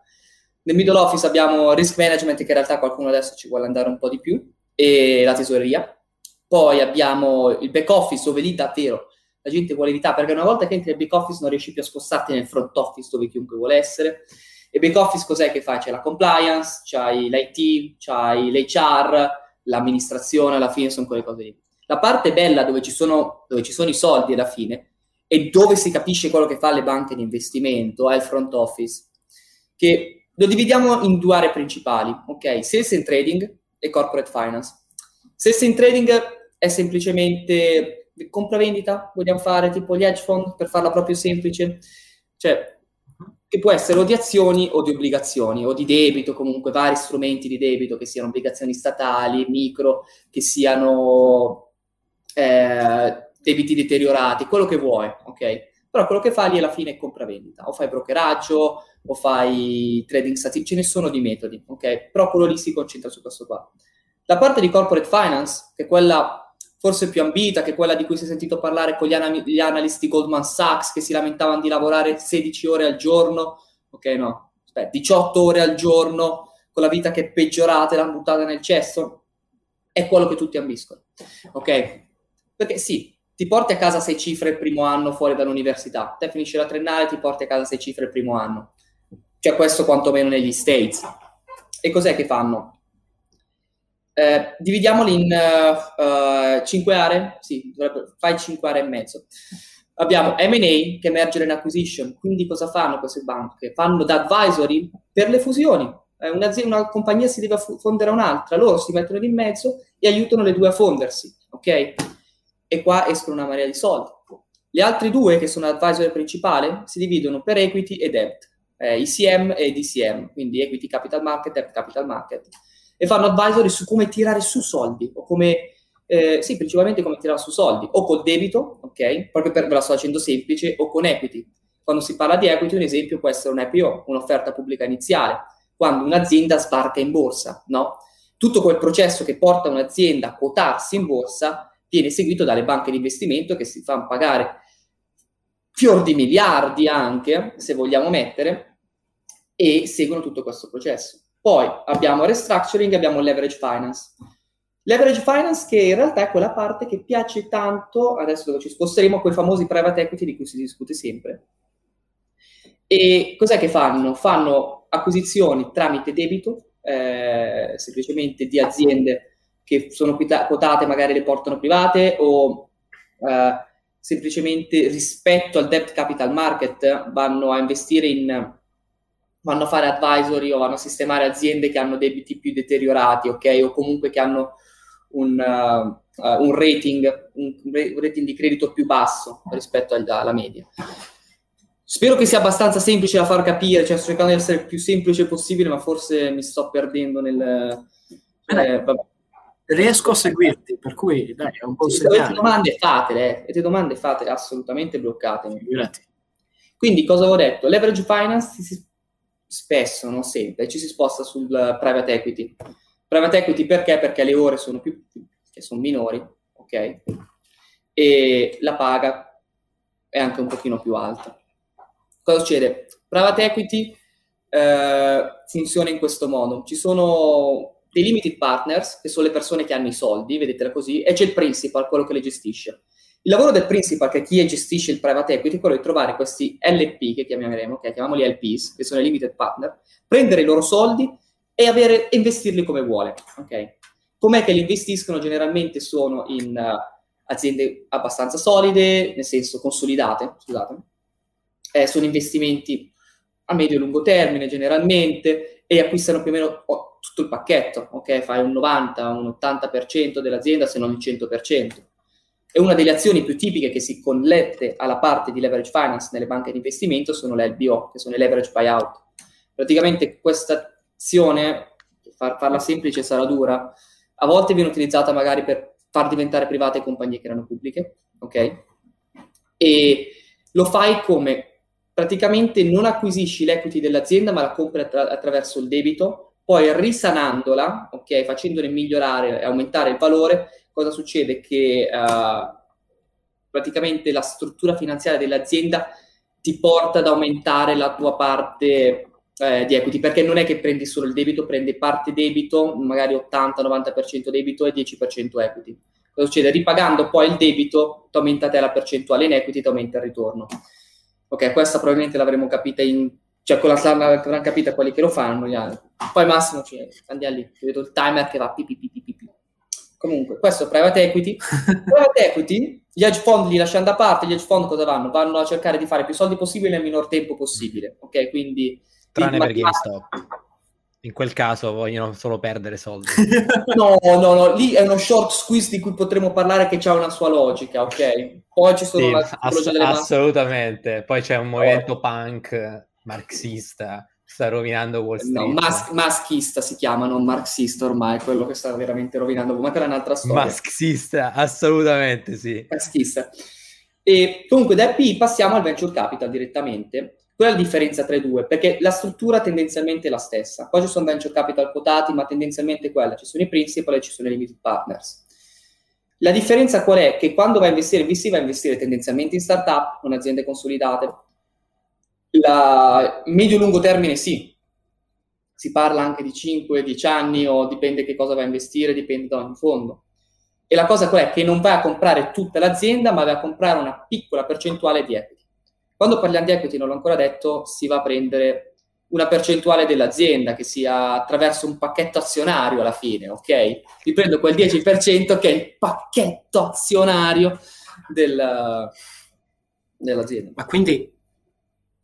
Nel middle office abbiamo risk management, che in realtà qualcuno adesso ci vuole andare un po' di più, e la tesoreria. Poi abbiamo il back office, dove lì davvero la gente vuole evitare, perché una volta che entri nel back office non riesci più a spostarti nel front office, dove chiunque vuole essere. E back office cos'è che fai? C'è la compliance, c'hai l'IT, c'hai l'HR, l'amministrazione, alla fine sono quelle cose lì. La parte bella dove ci sono, dove ci sono i soldi alla fine e dove si capisce quello che fa le banche di investimento è il front office, che lo dividiamo in due aree principali, ok? Sales and trading e corporate finance. Sales and trading è semplicemente compravendita, vogliamo fare tipo gli hedge fund per farla proprio semplice, cioè che può essere o di azioni o di obbligazioni o di debito, comunque vari strumenti di debito, che siano obbligazioni statali, micro, che siano eh, debiti deteriorati, quello che vuoi, ok? Però quello che fai lì alla fine è compravendita, o fai brokeraggio, o fai trading statistico, ce ne sono di metodi, ok? Però quello lì si concentra su questo qua. La parte di corporate finance, che è quella forse più ambita, che è quella di cui si è sentito parlare con gli, anal- gli analisti Goldman Sachs, che si lamentavano di lavorare 16 ore al giorno, ok, no, aspetta, 18 ore al giorno, con la vita che è peggiorata e l'hanno buttata nel cesso, è quello che tutti ambiscono, ok? Perché sì, ti porti a casa sei cifre il primo anno fuori dall'università, te finisci la triennale ti porti a casa sei cifre il primo anno. Cioè questo quantomeno negli States. E cos'è che fanno? Eh, dividiamoli in uh, cinque aree, sì, fai cinque aree e mezzo. Abbiamo M&A, che è Merger and Acquisition, quindi cosa fanno queste banche? Fanno da advisory per le fusioni. Eh, una compagnia si deve fondere a un'altra, loro si mettono in mezzo e aiutano le due a fondersi, ok? E qua escono una marea di soldi. Le altre due, che sono l'advisor principale, si dividono per equity e debt, eh, ECM e DCM, quindi equity capital market, debt capital market, e fanno advisory su come tirare su soldi, o come, eh, sì, principalmente come tirare su soldi, o col debito, ok, proprio per, ve la sto facendo semplice, o con equity. Quando si parla di equity, un esempio può essere un IPO, un'offerta pubblica iniziale, quando un'azienda sbarca in borsa, no? Tutto quel processo che porta un'azienda a quotarsi in borsa viene seguito dalle banche di investimento che si fanno pagare fior di miliardi anche, se vogliamo mettere, e seguono tutto questo processo. Poi abbiamo restructuring abbiamo leverage finance. Leverage finance che in realtà è quella parte che piace tanto, adesso dove ci sposteremo, quei famosi private equity di cui si discute sempre. E cos'è che fanno? Fanno acquisizioni tramite debito, eh, semplicemente di aziende che sono quotate magari le portano private o eh, semplicemente rispetto al debt capital market vanno a investire in vanno a fare advisory o vanno a sistemare aziende che hanno debiti più deteriorati, ok? O comunque che hanno un, uh, uh, un, rating, un, un, rating, di credito più basso rispetto al, alla media. Spero che sia abbastanza semplice da far capire, cioè sto cercando di essere il più semplice possibile, ma forse mi sto perdendo nel... Eh, vabbè riesco a seguirti, per cui dai, è un po' sì, avete domande fatele, avete domande fatele, assolutamente bloccate. Quindi cosa avevo detto? Leverage finance si, spesso, non sempre, ci si sposta sul private equity. Private equity perché? Perché le ore sono più, che sono minori, ok? E la paga è anche un pochino più alta. Cosa succede? Private equity eh, funziona in questo modo. Ci sono dei limited partners, che sono le persone che hanno i soldi, vedetela così, e c'è il principal, quello che le gestisce. Il lavoro del principal, che chi gestisce il private equity, è quello di trovare questi LP, che chiameremo, che chiamiamoli LPs, che sono i limited partner, prendere i loro soldi e avere, investirli come vuole. Okay? Com'è che li investiscono? Generalmente sono in uh, aziende abbastanza solide, nel senso consolidate, scusate. Eh, sono investimenti a medio e lungo termine generalmente e acquistano più o meno tutto il pacchetto, ok? Fai un 90, un 80% dell'azienda se non il 100%. E una delle azioni più tipiche che si connette alla parte di leverage finance nelle banche di investimento sono le LBO, che sono i leverage buyout. Praticamente questa azione, far, farla semplice sarà dura, a volte viene utilizzata magari per far diventare private compagnie che erano pubbliche, ok? E lo fai come praticamente non acquisisci l'equity dell'azienda, ma la compri attra- attraverso il debito, poi risanandola, ok, facendone migliorare e aumentare il valore, cosa succede? Che uh, praticamente la struttura finanziaria dell'azienda ti porta ad aumentare la tua parte eh, di equity, perché non è che prendi solo il debito, prendi parte debito, magari 80-90% debito e 10% equity. Cosa succede? Ripagando poi il debito, ti aumenta te la percentuale in equity, ti aumenta il ritorno. Ok, questa probabilmente l'avremo capita in... cioè con la l'avranno capita quelli che lo fanno, gli altri. Poi Massimo, cioè, andiamo lì, vedo il timer che va pipi pipi pipi. Comunque, questo è private equity. private equity, gli hedge fund li lasciamo da parte, gli hedge fund cosa vanno? Vanno a cercare di fare più soldi possibile nel minor tempo possibile, ok? Quindi tranne per GameStop. In quel caso vogliono solo perdere soldi. no, no, no, lì è uno short squeeze di cui potremmo parlare che ha una sua logica, ok? Poi ci sono sì, la ass- assolutamente. Poi c'è un movimento oh. punk marxista sta rovinando Wall Street. No, mas- maschista si chiama, non marxista ormai, quello che sta veramente rovinando, ma quella è un'altra storia. Maschista, assolutamente sì. Maschista. E comunque da EP passiamo al venture capital direttamente. Qual è la differenza tra i due? Perché la struttura tendenzialmente è la stessa. Poi ci sono venture capital quotati, ma tendenzialmente quella. Ci sono i principal e ci sono i limited partners. La differenza qual è? Che quando va a investire VC va a investire tendenzialmente in startup, con aziende consolidate. La medio-lungo termine sì. Si parla anche di 5-10 anni o dipende che cosa va a investire, dipende da ogni fondo. E la cosa qual è? Che non va a comprare tutta l'azienda, ma va a comprare una piccola percentuale di equity. Quando parliamo di equity, non l'ho ancora detto, si va a prendere una percentuale dell'azienda che sia attraverso un pacchetto azionario alla fine, ok? Mi prendo quel 10% che è il pacchetto azionario del, dell'azienda. Ma quindi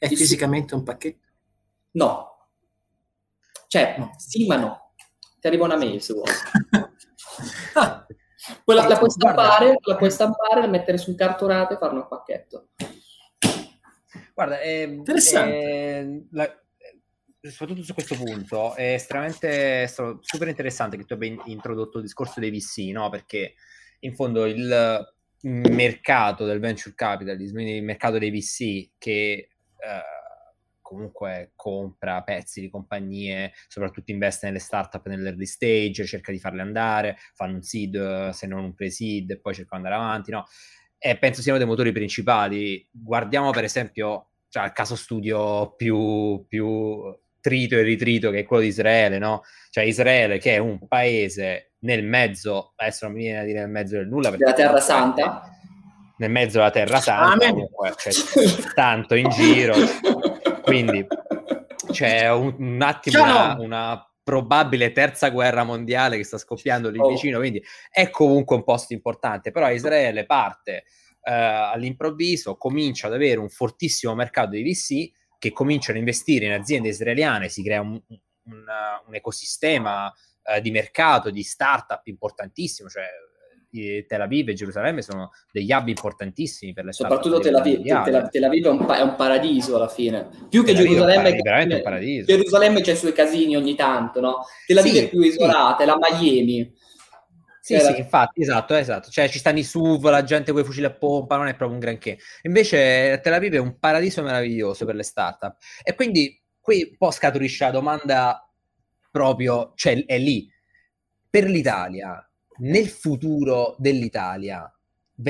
è sì, fisicamente sì. un pacchetto? No. Cioè, no. sì, ma no. Ti arriva una mail se vuoi. ah. Quella, la, puoi stampare, la puoi stampare, la mettere sul cartonato e farne un pacchetto. Guarda, è, interessante. È, la, soprattutto su questo punto è estremamente super interessante che tu abbia introdotto il discorso dei VC, no? Perché in fondo il mercato del venture capitalism, il mercato dei VC che comunque compra pezzi di compagnie, soprattutto investe nelle startup nell'early stage, cerca di farle andare, fanno un seed se non un pre-seed e poi cercano di andare avanti, no? e penso siano dei motori principali. Guardiamo per esempio cioè, il caso studio più, più trito e ritrito che è quello di Israele, no? Cioè Israele che è un paese nel mezzo, adesso non mi viene a dire nel mezzo del nulla. Della Terra Santa? Nel mezzo della Terra Santa, comunque, c'è tanto in giro, quindi c'è un, un attimo una, una probabile terza guerra mondiale che sta scoppiando lì oh. vicino, quindi è comunque un posto importante, però Israele parte eh, all'improvviso, comincia ad avere un fortissimo mercato di VC che cominciano a investire in aziende israeliane, si crea un, un, un ecosistema eh, di mercato, di startup importantissimo, cioè Tel Aviv e Gerusalemme sono degli hub importantissimi per le Soprattutto Tel Aviv, Tel, Aviv è, un pa- è, un paradiso alla fine. Più che Gerusalemme, è veramente un paradiso. Gerusalemme c'è i suoi casini ogni tanto, no? Tel Aviv sì, è più isolata, sì. è la Miami. Sì, sì, infatti, esatto, esatto. Cioè, ci stanno i SUV, la gente con i fucili a pompa, non è proprio un granché. Invece Tel Aviv è un paradiso meraviglioso per le startup. E quindi qui un po' scaturisce la domanda proprio, cioè è lì. Per l'Italia, nel futuro dell'Italia,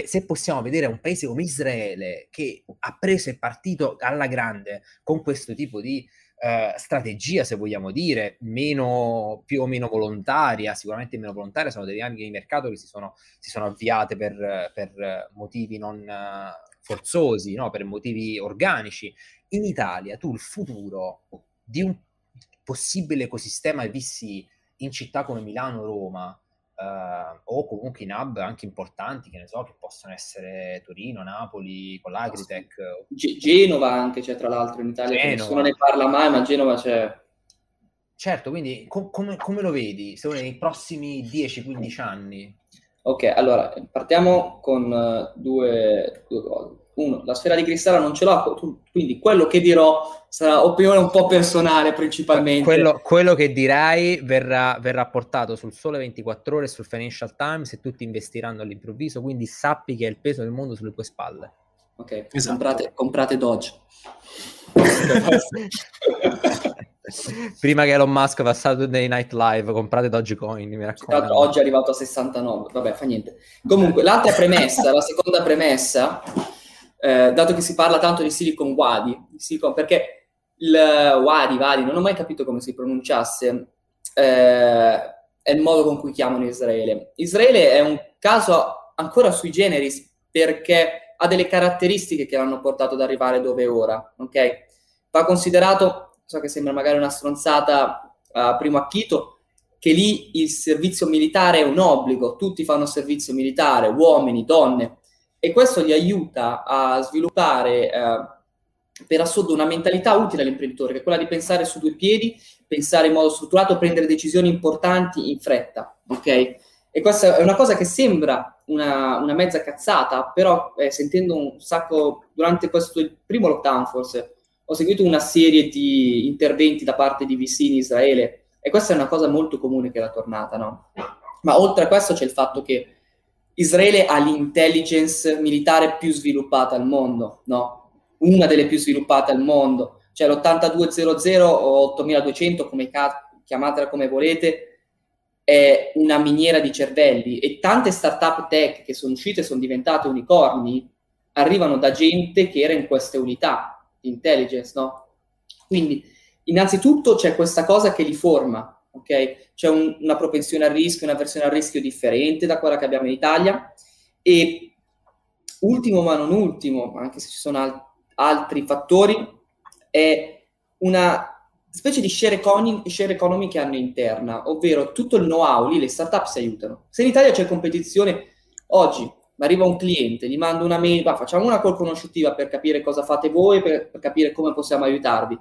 se possiamo vedere un paese come Israele che ha preso il partito alla grande con questo tipo di eh, strategia, se vogliamo dire, meno, più o meno volontaria, sicuramente meno volontaria, sono delle dinamiche di mercato che si sono, si sono avviate per, per, motivi non uh, forzosi, no? per motivi organici. In Italia tu il futuro di un possibile ecosistema VC in città come Milano, Roma, Uh, o comunque in hub anche importanti, che ne so, che possono essere Torino, Napoli, con l'Agritech. G- Genova anche c'è tra l'altro in Italia, Genova. nessuno ne parla mai, ma Genova c'è. Certo, quindi com- come, come lo vedi, secondo nei prossimi 10-15 anni? Ok, allora partiamo con uh, due, due cose uno, la sfera di cristallo non ce l'ho, quindi quello che dirò sarà opinione un po' personale principalmente. Quello, quello che dirai verrà, verrà, portato sul Sole 24 Ore e sul Financial Times e tutti investiranno all'improvviso, quindi sappi che è il peso del mondo sulle tue spalle. Ok, esatto. comprate, comprate Dodge. Prima che Elon Musk va a Saturday Night Live, comprate Dogecoin, mi raccomando. Oggi è arrivato a 69, vabbè, fa niente. Comunque, l'altra premessa, la seconda premessa eh, dato che si parla tanto di Silicon Wadi, Silicon, perché il Wadi, Wadi, non ho mai capito come si pronunciasse, eh, è il modo con cui chiamano Israele. Israele è un caso ancora sui generis perché ha delle caratteristiche che l'hanno portato ad arrivare dove è ora, ok? Va considerato, so che sembra magari una stronzata a primo acchito, che lì il servizio militare è un obbligo, tutti fanno servizio militare, uomini, donne, e questo gli aiuta a sviluppare eh, per assurdo una mentalità utile all'imprenditore, che è quella di pensare su due piedi, pensare in modo strutturato, prendere decisioni importanti in fretta, ok? E questa è una cosa che sembra una, una mezza cazzata, però eh, sentendo un sacco, durante questo il primo lockdown forse, ho seguito una serie di interventi da parte di VC in Israele e questa è una cosa molto comune che la tornata, no? Ma oltre a questo c'è il fatto che Israele ha l'intelligence militare più sviluppata al mondo, no? Una delle più sviluppate al mondo. Cioè l'8200 o 8200, come chiamatela come volete, è una miniera di cervelli e tante startup tech che sono uscite e sono diventate unicorni arrivano da gente che era in queste unità di intelligence, no? Quindi, innanzitutto c'è questa cosa che li forma, ok? C'è un, una propensione al rischio, una versione al rischio differente da quella che abbiamo in Italia e ultimo ma non ultimo, anche se ci sono al- altri fattori, è una specie di share economy, share economy che hanno interna, ovvero tutto il know-how, lì le startup si aiutano. Se in Italia c'è competizione, oggi arriva un cliente, gli mando una mail, va, facciamo una call conoscitiva per capire cosa fate voi, per, per capire come possiamo aiutarvi.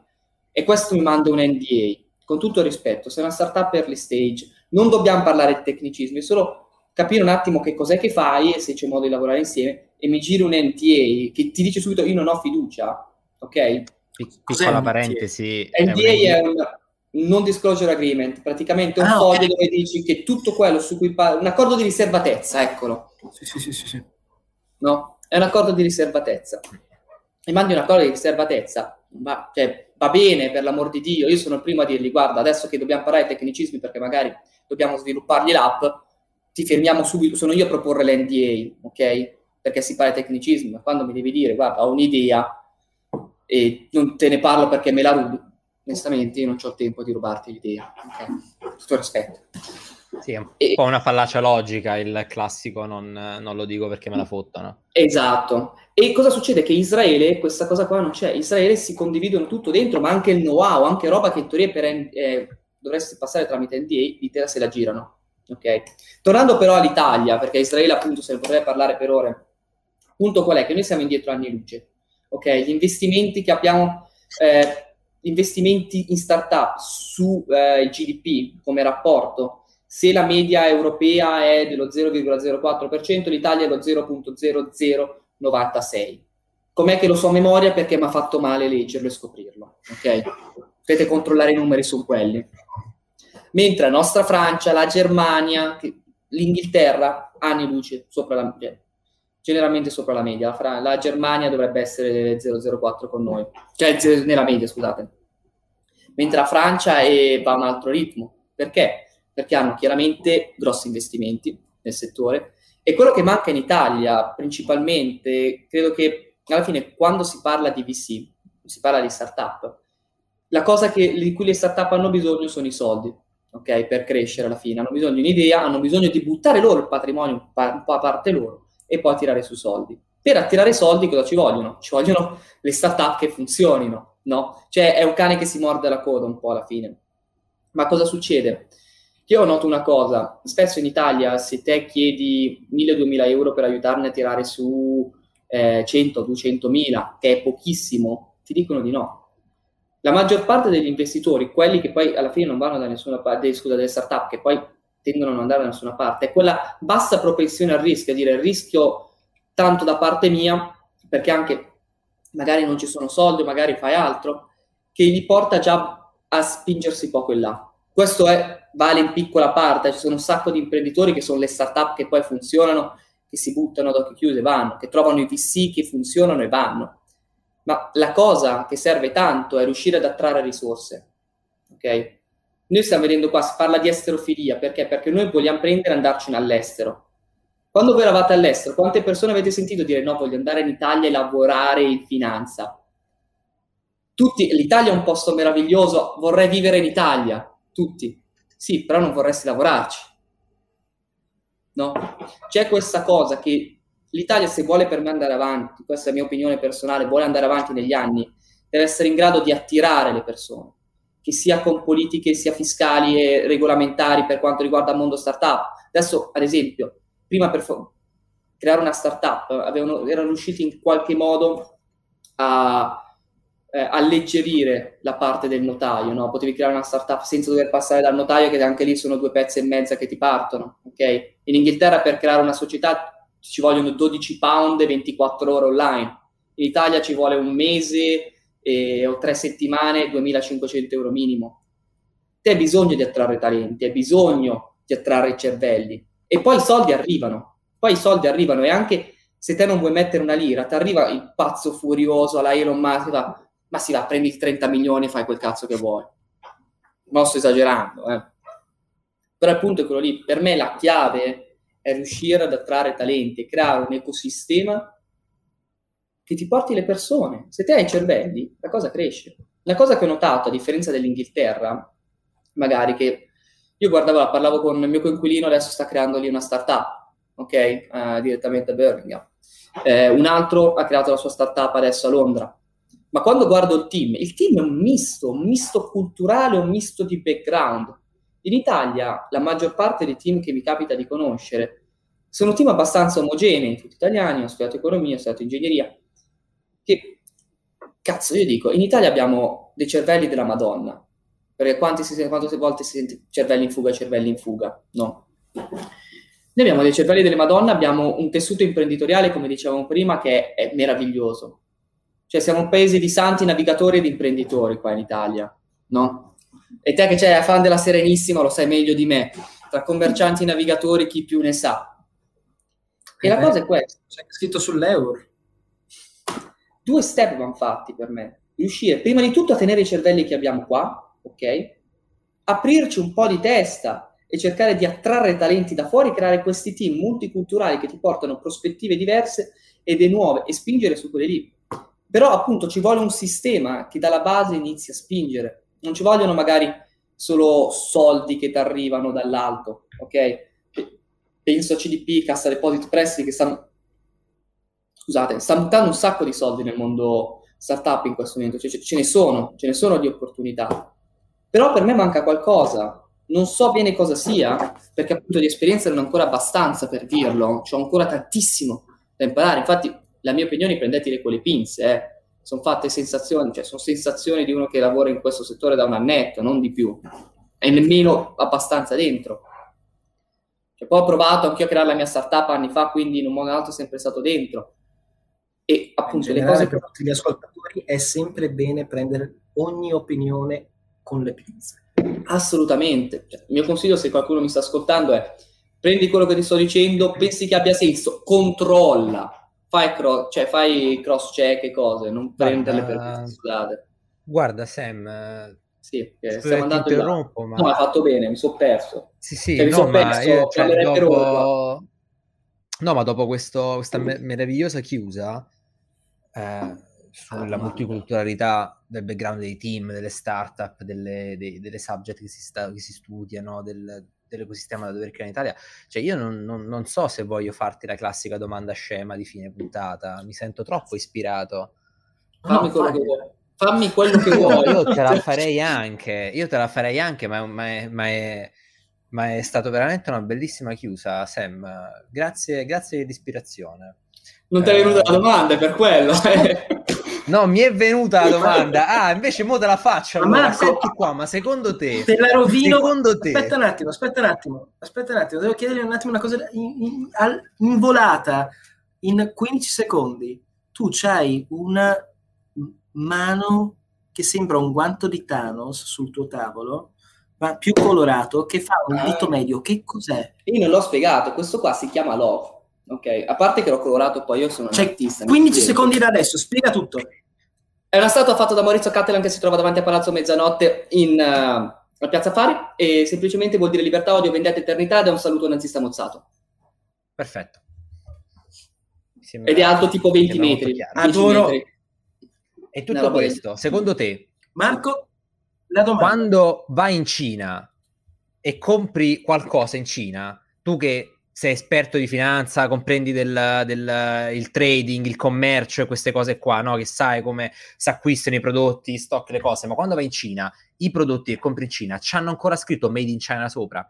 E questo mi manda un NDA con tutto il rispetto, sei una startup early stage, non dobbiamo parlare di tecnicismi, è solo capire un attimo che cos'è che fai e se c'è modo di lavorare insieme e mi giri un NTA che ti dice subito io non ho fiducia, ok? Piccola parentesi. NDA è un, non disclosure agreement, praticamente un ah, foglio okay. dove dici che tutto quello su cui parli, un accordo di riservatezza, eccolo. Sì, sì, sì, sì, sì. No? È un accordo di riservatezza. E mandi un accordo di riservatezza, ma, cioè, va bene, per l'amor di Dio, io sono il primo a dirgli, guarda, adesso che dobbiamo parlare di tecnicismi perché magari dobbiamo sviluppargli l'app, ti fermiamo subito, sono io a proporre l'NDA, ok? Perché si parla di tecnicismi, ma quando mi devi dire, guarda, ho un'idea e non te ne parlo perché me la rubi, onestamente io non ho tempo di rubarti l'idea, ok? Tutto rispetto. Sì, è un e, po' una fallacia logica il classico, non, non, lo dico perché me la fottano. Esatto. E cosa succede? Che Israele, questa cosa qua non c'è. Israele si condividono tutto dentro, ma anche il know-how, anche roba che in teoria per, eh, dovresti passare tramite NDA, l'Italia se la girano. Ok? Tornando però all'Italia, perché Israele appunto se ne potrebbe parlare per ore, punto qual è? Che noi siamo indietro anni luce. Ok? Gli investimenti che abbiamo... Eh, investimenti in startup su eh, GDP come rapporto se la media europea è dello 0,04%, l'Italia è lo 0,0096. Com'è che lo so a memoria? Perché mi ha fatto male leggerlo e scoprirlo. Ok? Potete controllare i numeri su quelli. Mentre la nostra Francia, la Germania, l'Inghilterra, anni luce sopra la media. Generalmente sopra la media. La, Fra- la Germania dovrebbe essere 0,04 con noi. Cioè, nella media, scusate. Mentre la Francia è, va a un altro ritmo. Perché? Perché hanno chiaramente grossi investimenti nel settore e quello che manca in Italia principalmente, credo che alla fine quando si parla di VC, si parla di startup, la cosa che, di cui le startup hanno bisogno sono i soldi, ok? Per crescere alla fine. Hanno bisogno di un'idea, hanno bisogno di buttare loro il patrimonio un po' a parte loro e poi tirare su soldi. Per attirare soldi cosa ci vogliono? Ci vogliono le startup che funzionino, no? Cioè è un cane che si morde la coda un po' alla fine. Ma cosa succede? Io noto una cosa, spesso in Italia se te chiedi 1000-2000 euro per aiutarne a tirare su eh, 100-200 mila, che è pochissimo, ti dicono di no. La maggior parte degli investitori, quelli che poi alla fine non vanno da nessuna parte, scusa, delle startup, che poi tendono a non andare da nessuna parte, è quella bassa propensione al rischio, a dire rischio tanto da parte mia, perché anche magari non ci sono soldi, magari fai altro, che gli porta già a spingersi poco in là. Questo è, vale in piccola parte, ci sono un sacco di imprenditori che sono le startup che poi funzionano, che si buttano ad occhi chiusi e vanno, che trovano i VC che funzionano e vanno. Ma la cosa che serve tanto è riuscire ad attrarre risorse. Ok? Noi stiamo vedendo qua, si parla di esterofilia, perché? Perché noi vogliamo prendere e andarcene all'estero. Quando voi eravate all'estero, quante persone avete sentito dire no, voglio andare in Italia e lavorare in finanza? Tutti, l'Italia è un posto meraviglioso, vorrei vivere in Italia tutti. Sì, però non vorresti lavorarci. No? C'è questa cosa che l'Italia, se vuole per me andare avanti, questa è la mia opinione personale, vuole andare avanti negli anni, deve essere in grado di attirare le persone, che sia con politiche sia fiscali e regolamentari per quanto riguarda il mondo startup. Adesso, ad esempio, prima per fo- creare una startup avevano, erano riusciti in qualche modo a eh, alleggerire la parte del notaio, no? Potevi creare una startup senza dover passare dal notaio, che anche lì sono due pezzi e mezza che ti partono, ok? In Inghilterra per creare una società ci vogliono 12 pound e 24 ore online. In Italia ci vuole un mese e, o tre settimane, 2500 euro minimo. Te hai bisogno di attrarre talenti, hai bisogno di attrarre cervelli. E poi i soldi arrivano. Poi i soldi arrivano e anche se te non vuoi mettere una lira, ti arriva il pazzo furioso alla Elon Musk, ma si va, prendi 30 milioni e fai quel cazzo che vuoi. Non sto esagerando, eh. Però appunto è quello lì. Per me la chiave è riuscire ad attrarre talenti, creare un ecosistema che ti porti le persone. Se te hai cervelli, la cosa cresce. La cosa che ho notato, a differenza dell'Inghilterra, magari che io guardavo, parlavo con il mio coinquilino, adesso sta creando lì una startup, ok? Uh, direttamente a Birmingham. Eh, un altro ha creato la sua startup adesso a Londra ma quando guardo il team, il team è un misto, un misto culturale, un misto di background. In Italia la maggior parte dei team che mi capita di conoscere sono team abbastanza omogenei, tutti italiani, ho studiato economia, ho studiato ingegneria, che, cazzo, io dico, in Italia abbiamo dei cervelli della Madonna, perché quante, volte si sente cervelli in fuga, cervelli in fuga, no? Noi abbiamo dei cervelli delle Madonna, abbiamo un tessuto imprenditoriale, come dicevamo prima, che è, è meraviglioso cioè siamo un paese di santi navigatori e di imprenditori qua in Italia, no? E te che sei fan della Serenissima lo sai meglio di me. Tra commercianti e navigatori chi più ne sa. E eh, la cosa è questa. C'è scritto sull'euro. Due step vanno fatti per me. Riuscire prima di tutto a tenere i cervelli che abbiamo qua, ok? Aprirci un po' di testa e cercare di attrarre talenti da fuori, creare questi team multiculturali che ti portano prospettive diverse ed e nuove e spingere su quelle lì. Però appunto ci vuole un sistema che dalla base inizi a spingere. Non ci vogliono magari solo soldi che ti arrivano dall'alto, ok? Penso a CDP, Cassa Deposit Prestiti che stanno scusate, stanno buttando un sacco di soldi nel mondo startup in questo momento, cioè, ce ne sono, ce ne sono di opportunità. Però per me manca qualcosa, non so bene cosa sia, perché appunto di esperienza non ho ancora abbastanza per dirlo, ho ancora tantissimo da imparare. Infatti la mia opinione prendetele con le pinze, eh. sono fatte sensazioni, cioè sono sensazioni di uno che lavora in questo settore da un annetto, non di più, e nemmeno abbastanza dentro. Cioè, poi ho provato anche io a creare la mia startup anni fa, quindi in un modo o altro sempre stato dentro. E appunto le cose per tutti gli ascoltatori è sempre bene prendere ogni opinione con le pinze. Assolutamente. Cioè, il mio consiglio, se qualcuno mi sta ascoltando, è prendi quello che ti sto dicendo, pensi che abbia senso, controlla fai, cro- cioè, fai cross check e cose, non prenderle per strade. Guarda Sam, sì, stiamo andando in ma... No, ha fatto bene, mi sono perso. Sì, sì, cioè, no, ma perso, io, cioè, dopo... No, ma dopo questo, questa me- meravigliosa chiusa, eh, sulla multiculturalità del background dei team, delle startup, delle, dei, delle subject che si, sta, che si studiano, del, dell'ecosistema da dover creare in Italia. Cioè, io non, non, non, so se voglio farti la classica domanda scema di fine puntata, mi sento troppo ispirato. Fammi no, quello che vuoi. Fammi quello che vuoi. Io te la farei anche, io te la farei anche, ma, ma, è, ma, è, ma è stato veramente una bellissima chiusa, Sam. Grazie, grazie dell'ispirazione. Non ti è venuta la domanda, è per quello. No, mi è venuta la domanda. Ah, invece mo te la faccio. Allora, Marco, senti qua, ma secondo te... Te la rovino. Secondo te... Aspetta un attimo, aspetta un attimo. Aspetta un attimo, devo chiedergli un attimo una cosa in, in, in volata. In 15 secondi tu c'hai una mano che sembra un guanto di Thanos sul tuo tavolo, ma più colorato, che fa un dito medio. Che cos'è? Io non l'ho spiegato, questo qua si chiama Love. Ok, a parte che l'ho colorato poi io sono cioè, un artista. 15 secondi da adesso, spiega tutto. È una statua fatta da Maurizio Cattelan che si trova davanti a Palazzo Mezzanotte in uh, Piazza Fari e semplicemente vuol dire libertà, odio, vendetta, eternità ed è un saluto nazista mozzato. Perfetto. Ed è alto tipo 20 metri. Adoro. Metri. E tutto questo, secondo te, Marco, la domanda. quando vai in Cina e compri qualcosa in Cina, tu che sei esperto di finanza, comprendi del, del, il trading, il commercio e queste cose qua, no? che sai come si acquistano i prodotti, stock, le cose, ma quando vai in Cina, i prodotti che compri in Cina ci hanno ancora scritto Made in China sopra.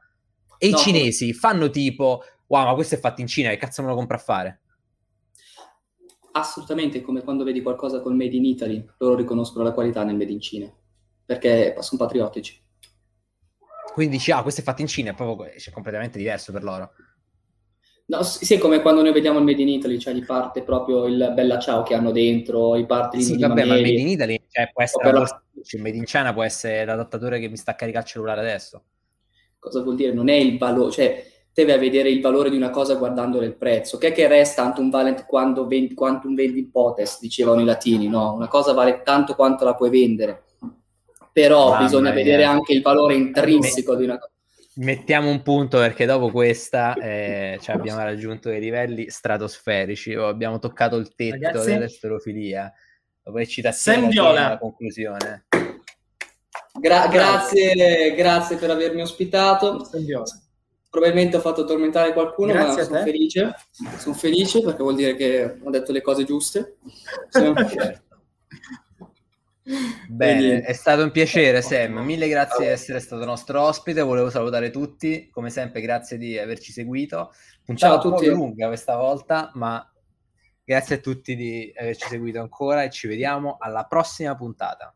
E no. i cinesi fanno tipo, wow, ma questo è fatto in Cina, che cazzo me lo compro a fare? Assolutamente, come quando vedi qualcosa col Made in Italy, loro riconoscono la qualità nel Made in Cina, perché sono patriottici. Quindi dici, ah, questo è fatto in Cina, è proprio cioè, completamente diverso per loro. No, sì, è come quando noi vediamo il Made in Italy, cioè di parte proprio il Bella Ciao che hanno dentro, i parti sì, di vabbè, ma il Made in Italy cioè, può essere la... il Made in China può essere l'adattatore che mi sta a caricare il cellulare adesso. Cosa vuol dire? Non è il valore, cioè deve vedere il valore di una cosa guardandole il prezzo. Che è che resta un valent quando vendi, quantum vendi potes, dicevano i latini, no? Una cosa vale tanto quanto la puoi vendere. Però Mamma bisogna mia. vedere anche il valore intrinseco di una cosa mettiamo un punto perché dopo questa eh, cioè abbiamo raggiunto dei livelli stratosferici, abbiamo toccato il tetto Ragazzi, dell'esterofilia. Dopo eccitazione la conclusione. Gra- grazie, grazie per avermi ospitato. Probabilmente ho fatto tormentare qualcuno, grazie ma sono felice. Sono felice perché vuol dire che ho detto le cose giuste. Sono... Bene, è stato un piacere Sam, mille grazie di essere stato nostro ospite, volevo salutare tutti, come sempre grazie di averci seguito, puntata Ciao a tutti. un po' lunga questa volta, ma grazie a tutti di averci seguito ancora e ci vediamo alla prossima puntata.